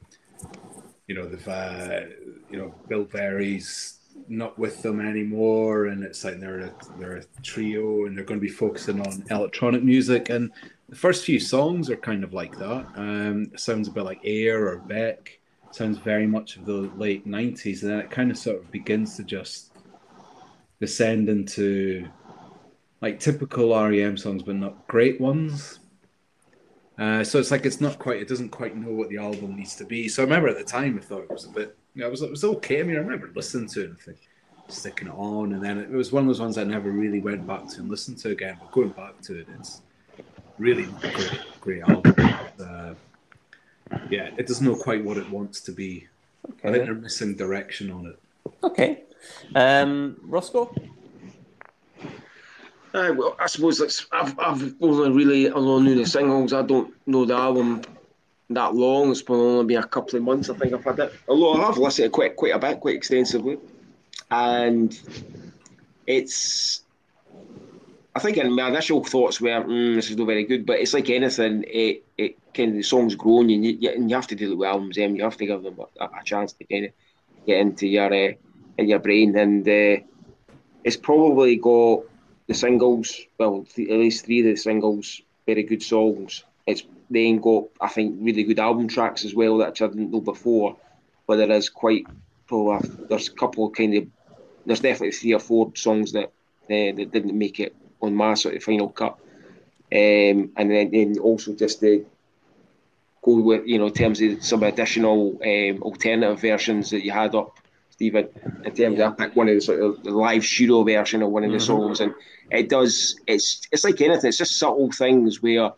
you know, they've, uh, you know, Bill Berry's not with them anymore, and it's like they're a, they're a trio, and they're going to be focusing on electronic music. And the first few songs are kind of like that. Um, sounds a bit like Air or Beck. Sounds very much of the late '90s, and then it kind of sort of begins to just descend into like typical REM songs, but not great ones. Uh, so it's like it's not quite. It doesn't quite know what the album needs to be. So I remember at the time, I thought it was a bit. You know, it was it was okay. I mean, I remember listening to it and think, sticking it on, and then it was one of those ones I never really went back to and listened to again. But going back to it, it's really a great, great album. Uh, yeah, it doesn't know quite what it wants to be. I think they're missing direction on it. Okay. Um, Roscoe? Aye, well, I suppose it's, I've, I've only really only knew the singles. I don't know the album that long. It's probably only been a couple of months. I think I've had it. Although I have listened to it quite quite a bit, quite extensively, and it's. I think in my initial thoughts were, mm, "This is not very good," but it's like anything. It it kind of the songs grow and you, and you have to do it with albums. Then you have to give them a, a chance to kind of get into your uh, in your brain, and uh, it's probably got the singles, well, th- at least three of the singles, very good songs. It's then got, I think, really good album tracks as well that I didn't know before. But there is quite, there's a couple kind of, there's definitely three or four songs that uh, that didn't make it on my sort of final cut. Um, and then, also just to go with, you know, in terms of some additional um, alternative versions that you had up, Stephen, in terms of I picked one of the sort of the live studio version of one of the songs, and it does. It's it's like anything. It's just subtle things where a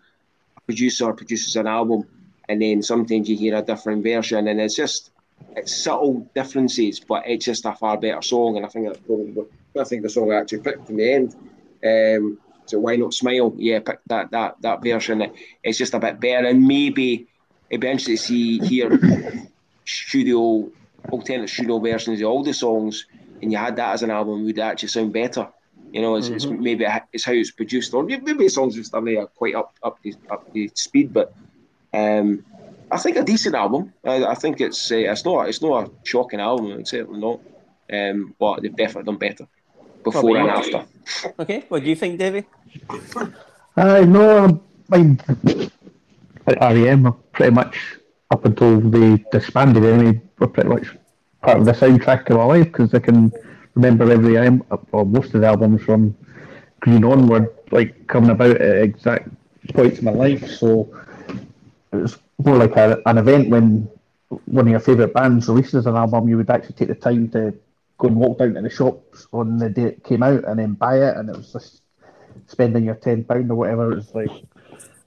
producer produces an album, and then sometimes you hear a different version, and it's just it's subtle differences, but it's just a far better song. And I think that's probably I think the song I actually picked in the end. Um, so why not smile? Yeah, pick that that that version. It's just a bit better, and maybe it'd be interesting to see here studio alternate studio versions of all the songs, and you had that as an album, would it actually sound better? You know, it's, it's maybe it's how it's produced, or maybe the songs just are quite up up to up to speed. But um, I think a decent album. I, I think it's uh, it's not it's not a shocking album. It's certainly not. Um, but they've definitely done better before and after. Okay. What do you think, Davey? I know, I mean, at REM, are pretty much up until they disbanded anyway, were pretty much part of the soundtrack of my life because I can remember every album, or most of the albums from Green onward, like coming about at exact points in my life. So it was more like a, an event when one of your favourite bands releases an album, you would actually take the time to go and walk down to the shops on the day it came out and then buy it, and it was just spending your ten pound or whatever. It was like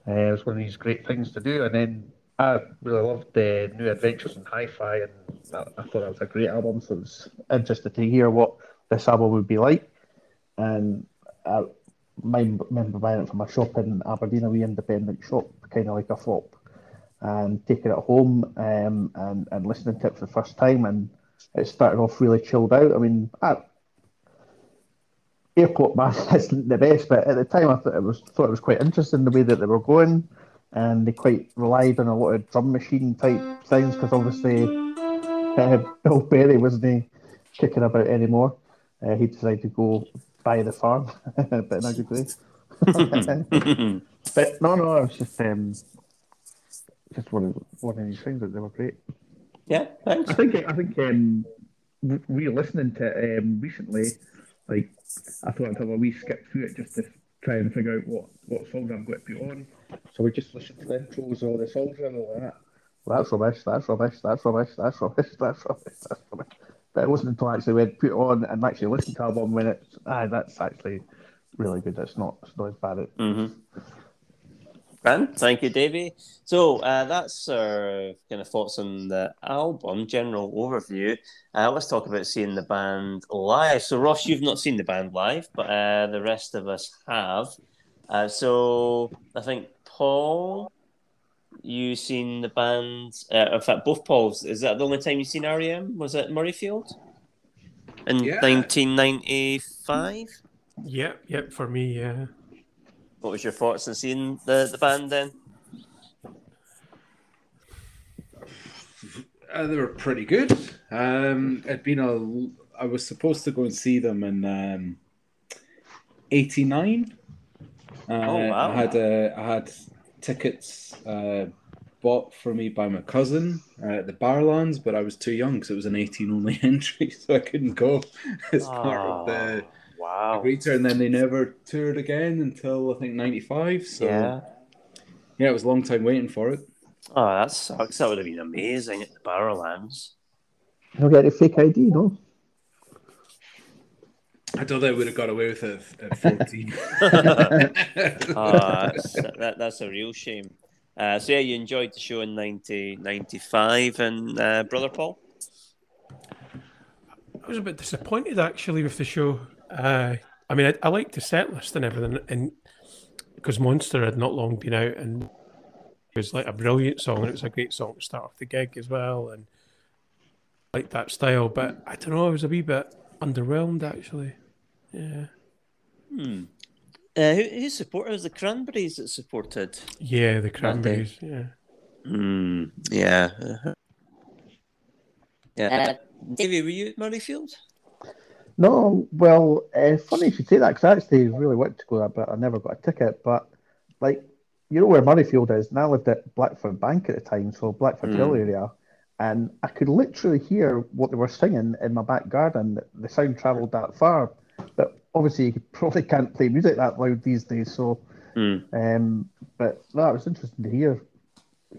uh, it was one of these great things to do. And then I really loved the New Adventures in Hi-Fi, and I, I thought that was a great album. So it was interested to hear what this album would be like. And I remember buying it from a shop in Aberdeen, a wee independent shop, kind of like a flop, and taking it home um, and and listening to it for the first time, and it started off really chilled out. I mean, I, Airport Man isn't the best, but at the time I thought it was thought it was quite interesting the way that they were going, and they quite relied on a lot of drum machine type things because obviously uh, Bill Berry wasn't kicking about anymore. Uh, he decided to go buy the farm, but in a good way. but no, no, it was just um, just one of one of these things that they were great. Yeah. Thanks. I think I think um, re- re-listening to it um, recently, like I thought I'd have a wee skip through it just to try and figure out what what songs I'm going to put on. So we just listened to the intros of all the songs and all that. Well, that's rubbish. That's rubbish. That's rubbish. That's rubbish. That's rubbish. That's rubbish. But it wasn't until I actually went put on and actually listened to the album when it's ah that's actually really good. It's not it's not as bad. It, Mm-hmm. And thank you, Davey. So uh, that's our kind of thoughts on the album, general overview. Uh, let's talk about seeing the band live. So, Ross, you've not seen the band live, but uh, the rest of us have. Uh, so, I think Paul, you seen the band? Uh, in fact, both Pauls. Is that the only time you seen REM? Was it Murrayfield in Yeah. 1995? Yep, yep. For me, yeah. What was your thoughts on seeing the, the band then? Uh, they were pretty good. Um, it'd been a. I was supposed to go and see them in um, '89. Uh, Oh, wow. I had uh, I had tickets uh, bought for me by my cousin uh, at the Barrowlands, but I was too young because it was an 18 only entry, so I couldn't go as part of the wow. Great And then they never toured again until I think '95. So Yeah. yeah, it was a long time waiting for it. Oh, that sucks. That would have been amazing at the Barrowlands. You don't get a fake ID, no? I don't think I would have got away with it at 14. Oh, that's, that, that's a real shame. Uh, so, yeah, you enjoyed the show in 90, 95 and uh, Brother Paul? I was a bit disappointed actually with the show. Uh, I mean, I, I liked the set list and everything, and because Monster had not long been out, and it was like a brilliant song, and it was a great song to start off the gig as well, and I liked that style. But I don't know, I was a wee bit underwhelmed actually. Yeah, Hmm. Uh, who, who supported? It was the Cranberries that supported. yeah, the Cranberries. Yeah, Hmm. Yeah. uh-huh. Yeah. Uh, Davey, were you at Murrayfield? No, well, uh, funny if you should say that because I actually really wanted to go there, but I never got a ticket. But like, you know where Murrayfield is, and I lived at Blackford Bank at the time, so Blackford Hill area, and I could literally hear what they were singing in my back garden. The sound travelled that far, but obviously you probably can't play music that loud these days. So, Hmm. um, but no, it was interesting to hear.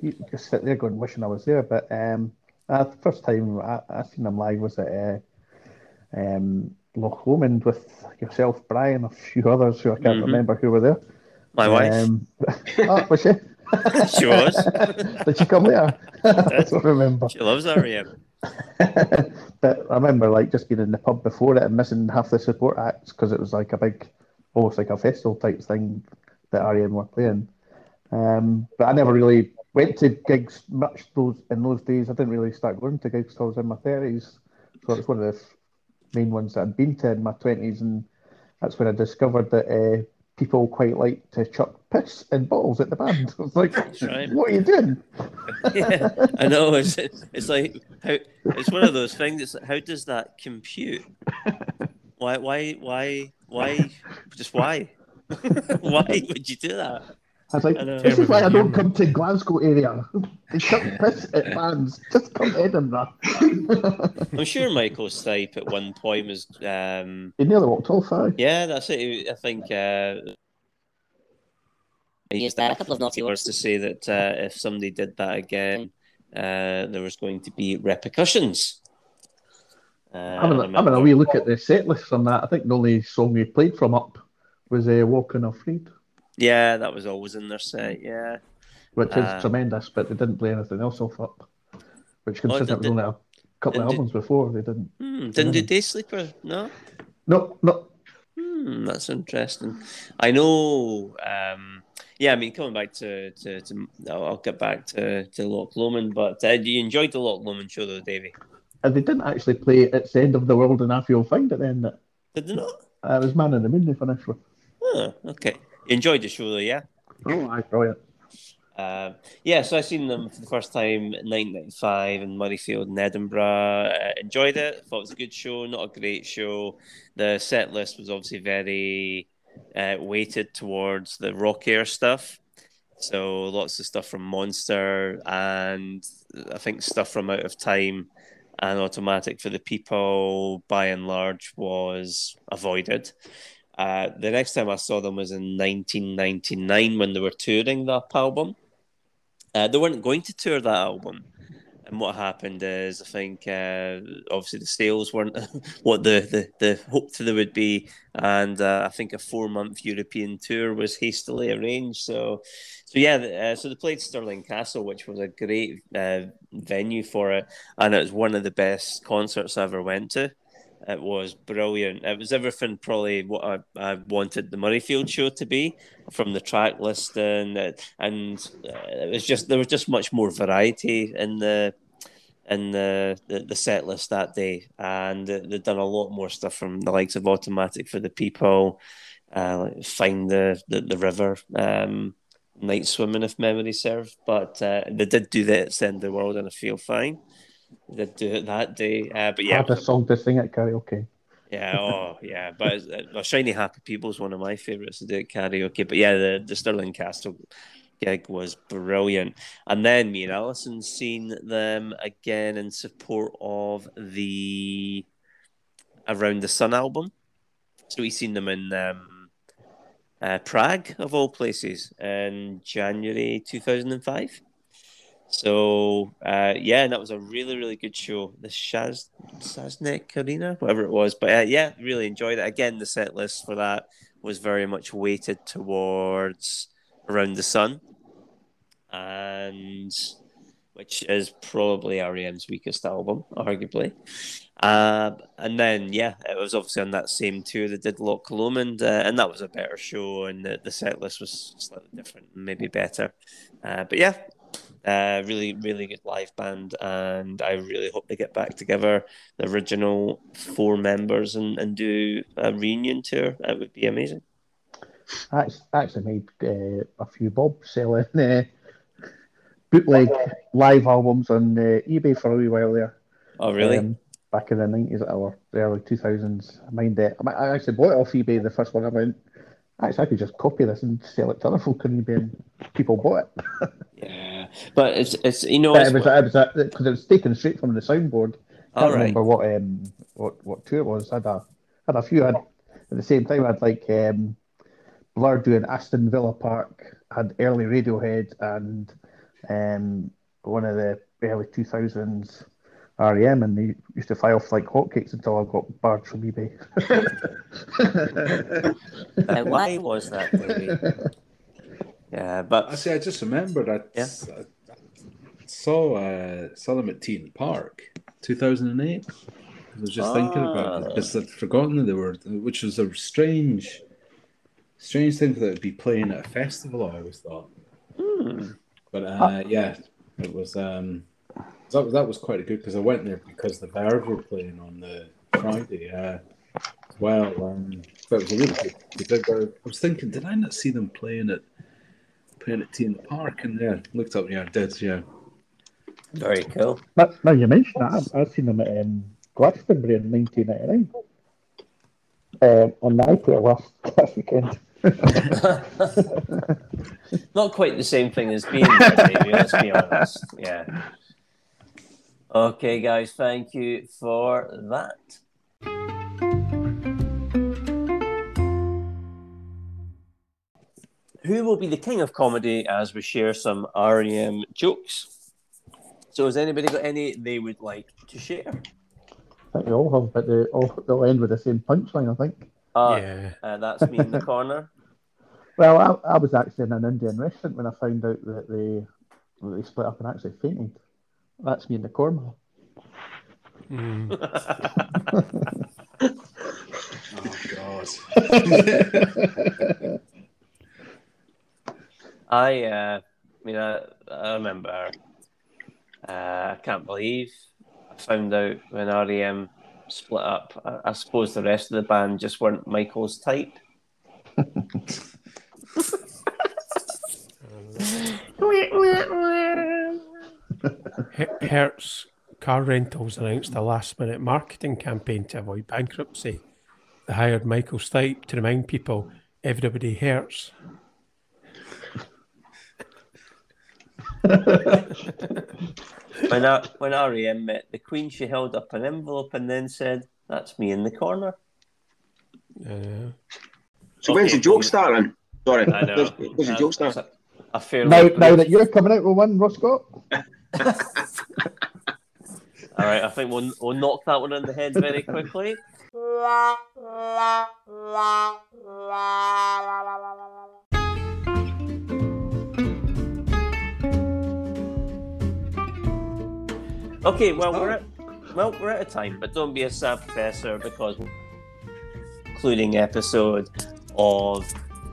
You just sit there going, wishing I was there. But um, uh, the first time I, I seen them live was at. Uh, um, Loch Lomond with yourself, Brian, a few others who I can't Mhm. remember who were there. My wife. Um, oh, was she? She was. Did she come later? I don't remember. She loves REM. but I remember like just being in the pub before it and missing half the support acts because it was like a big, almost like a festival type thing that REM were playing. Um, but I never really went to gigs much those in those days. I didn't really start going to gigs till I was in my thirties, so it's one of the main ones that I'd been to in my twenties, and that's when I discovered that uh, people quite like to chuck piss in bottles at the band. I was like, right. "What are you doing?" yeah, I know. It's, it's like how it's one of those things. It's like, how does that compute? Why? Why? Why? Why? Just why? why would you do that? I was like, I this is why I don't come to Glasgow area. They chuck piss at bands. Just come to Edinburgh. I'm sure Michael Stipe at one point was. Um, he nearly walked off, aye. yeah, that's it. I think. Uh, he used a couple of naughty words to say that uh, if somebody did that again, uh, there was going to be repercussions. Uh, having, a, having a wee look at the set list on that. I think the only song we played from up was uh, Walk Unafraid, Yeah, that was always in their set. Yeah. which is Uh, tremendous, but they didn't play anything else off up, which Oh, considering did- it was only a couple of did- albums before, they didn't. Hmm, didn't do Day Sleeper, no? No, no. Hmm, that's interesting. I know. Um, yeah, I mean, coming back to to, to I'll, I'll get back to to Loch Lomond, but uh, you enjoyed the Loch Lomond show, though, Davey? And they didn't actually play It's the End of the World and If You'll Find It then. That Did they not? uh, it was Man in the Moon they finished with. Oh, okay. You enjoyed the show, though, yeah. Oh, aye, brilliant. Uh, yeah, so I seen them for the first time in 1995 in Murrayfield in Edinburgh. Uh, enjoyed it. Thought it was a good show, not a great show. The set list was obviously very uh, weighted towards the rockier stuff. So lots of stuff from Monster and I think stuff from Out of Time and Automatic for the People by and large was avoided. Uh, the next time I saw them was in 1999 when they were touring that album. Uh, they weren't going to tour that album. And what happened is, I think, uh, obviously the sales weren't what the, the, the hoped they would be. And uh, I think a four month European tour was hastily arranged. So, so yeah, uh, so they played Stirling Castle, which was a great uh, venue for it. And it was one of the best concerts I ever went to. It was brilliant. It was everything probably what I, I wanted the Murrayfield show to be from the track listing, and uh, it was just there was just much more variety in the in the, the, the set list that day, and they'd done a lot more stuff from the likes of Automatic for the People, uh, find the the, the river, um, night swimming if memory serves. But uh, they did do that Send the World, and I feel fine. They did do it that day, uh, but yeah, Hard a song to sing at karaoke. yeah, oh yeah, but uh, Shiny Happy People is one of my favourites to do at karaoke. But yeah, the, the Stirling Castle gig was brilliant. And then me and Alison seen them again in support of the Around the Sun album. So we seen them in um, uh, Prague, of all places, in January 2005. So uh, yeah, and that was a really really good show. The Shaz Saznek Arena, whatever it was, but uh, yeah, really enjoyed it. Again, the set list for that was very much weighted towards Around the Sun, and which is probably REM's weakest album, arguably. Uh, and then yeah, it was obviously on that same tour that did Loch Lomond, uh, and that was a better show, and the, the set list was slightly different, maybe better. Uh, but yeah, uh, really, really good live band, and I really hope they get back together, the original four members, and, and do a reunion tour. That would be amazing. I actually made uh, a few bob selling uh, bootleg live albums on uh, eBay for a wee while there. Oh, really? Um, back in the nineties or the early two thousands. I mind that. I I actually bought it off eBay the first one. I went, actually, I could just copy this and sell it to other folk on eBay, and people bought it. yeah, but it's it's you know it's, it was because it was taken straight from the soundboard. I can't right. remember what um what what tour it was. I had a had a few. I had, at the same time, I had like um, Blur doing Aston Villa Park. Had early Radiohead and um one of the early two thousands REM, and they used to fly off like hotcakes until I got barred from eBay. why was that? Maybe? Yeah, but Actually, I just remembered I, Yeah. I saw uh, saw them at T in the Park, two thousand and eight. I was just thinking about it Ah. because I'd forgotten that they were, which was a strange, strange thing that would be playing at a festival. I always thought, hmm, but uh, yeah, it was. Um, that was that was quite good because I went there because the Verve were playing on the Friday. Uh, as well, um, so it was a really good. good gig. I was thinking, did I not see them playing at playing at T in the Park? And yeah, looked up. Yeah, I did. Yeah. very cool. Now, now you mentioned that, I've, I've seen them at um, Glastonbury in 1999 um, on the iPlayer last, last weekend. Not quite the same thing as being there, Davey, let's be honest. Yeah. Okay, guys, thank you for that. Who will be the king of comedy as we share some REM jokes? So, has anybody got any they would like to share? I think they all have, but they all they'll end with the same punchline. I think. Uh, yeah. uh, that's me in the corner. Well, I, I was actually in an Indian restaurant when I found out that they that they split up and actually fainted. That's me in the corner. Mm. Oh God. I, uh, I mean, I, I remember. Uh, I can't believe I found out when REM split up. I, I suppose the rest of the band just weren't Michael's type. Her- Hertz Car Rentals announced a last minute marketing campaign to avoid bankruptcy. They hired Michael Stipe to remind people everybody hurts. When I, when REM met the Queen, she held up an envelope and then said, "That's me in the corner." Uh, So when's the joke well- starting? Sorry, I know. when's, when's the joke starting? a, a Now, now that you're coming out with one, Roscott. All right, I think we'll we'll knock that one on the head very quickly. Okay, well we're at well, we're out of time, but don't be a sad professor because including episode of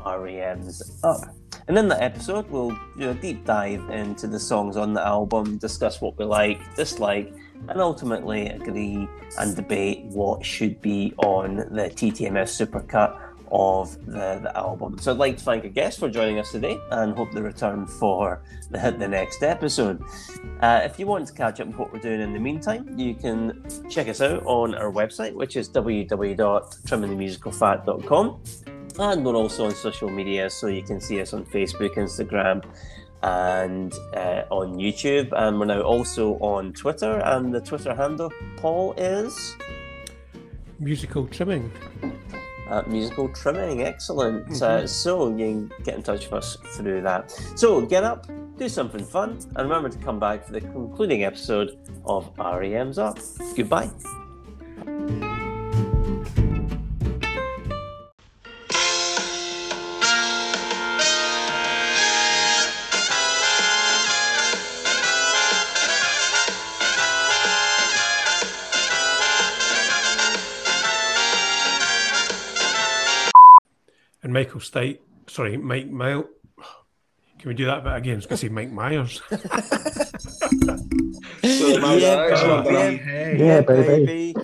REM's Up. And in that episode, we'll do a deep dive into the songs on the album, discuss what we like, dislike, and ultimately agree and debate what should be on the TTMS supercut of the, the album. So I'd like to thank a guest for joining us today and hope they return for the, the next episode. Uh, if you want to catch up with what we're doing in the meantime, you can check us out on our website, which is www.trimmingthemusicalfat.com. And we're also on social media, so you can see us on Facebook, Instagram, and uh, on YouTube. And we're now also on Twitter. And the Twitter handle, Paul, is Musical trimming. uh, musical trimming. Excellent. Uh, so you can get in touch with us through that. So get up, do something fun, and remember to come back for the concluding episode of REM's Up. Goodbye. And Michael Stipe, sorry, Mike Mile. Can we do that bit again? I was going to say Mike Myers. So, man, that's yeah, one done. yeah, Yeah, baby.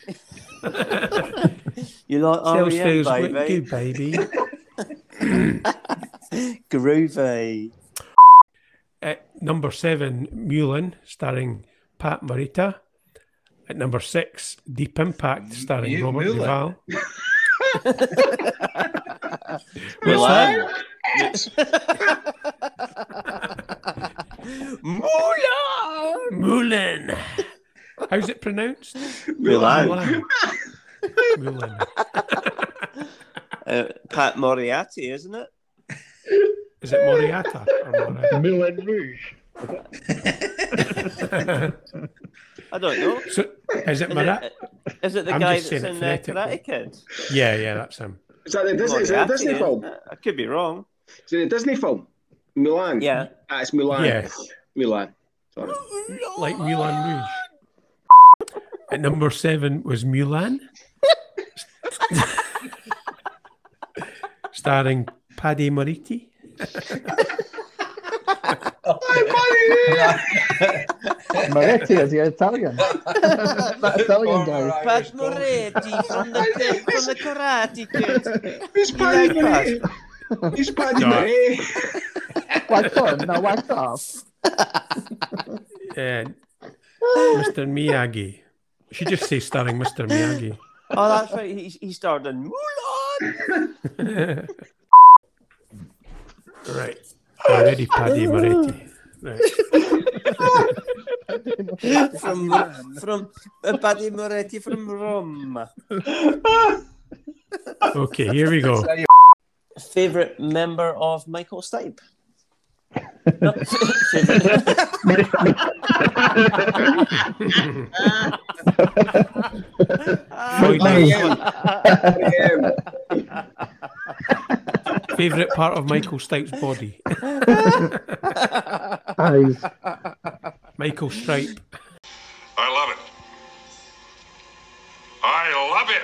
you like Sales REM, feels baby? wicked, baby. Groovy. At number seven, Mulan, starring Pat Morita. At number six, Deep Impact, starring Mu- Robert Mulan. Duvall. What's that? Mulan. Mulan. How's it pronounced? Mulan. Mulan. Uh, Pat Moriarty, isn't it? Is it Moriata or Moriata? Moulin Rouge. I don't know. So, is it Mara? Is it the I'm guy that's in it uh, Karate phonetically. Kid? Yeah, yeah, that's him. Is that the Disney, is it a Disney film? I could be wrong. Is it a Disney film? Mulan. Yeah. Ah, it's Mulan. Yeah. Mulan. Sorry. Like Mulan Rouge. At number seven was Mulan. Starring Paddy Moriti. Moretti, is he Italian? that Italian guy. Pat Moretti from the from the Karate Kid. It's You like Paddy that? Murray. It's Paddy No. Murray. Whacked on, no, whacked off. And Mr. Miyagi. You should just say starring Mr. Miyagi. Oh, that's right. He, he starred in Mulan. Right. Already Paddy Moretti. Right. from from uh, Paddy Moretti from Rome. Okay, here we go. Favorite member of Michael Stipe. No, favorite- Floyd Mayweather. Favorite part of Michael Stipe's body. Eyes. Michael Stripe. I love it. I love it.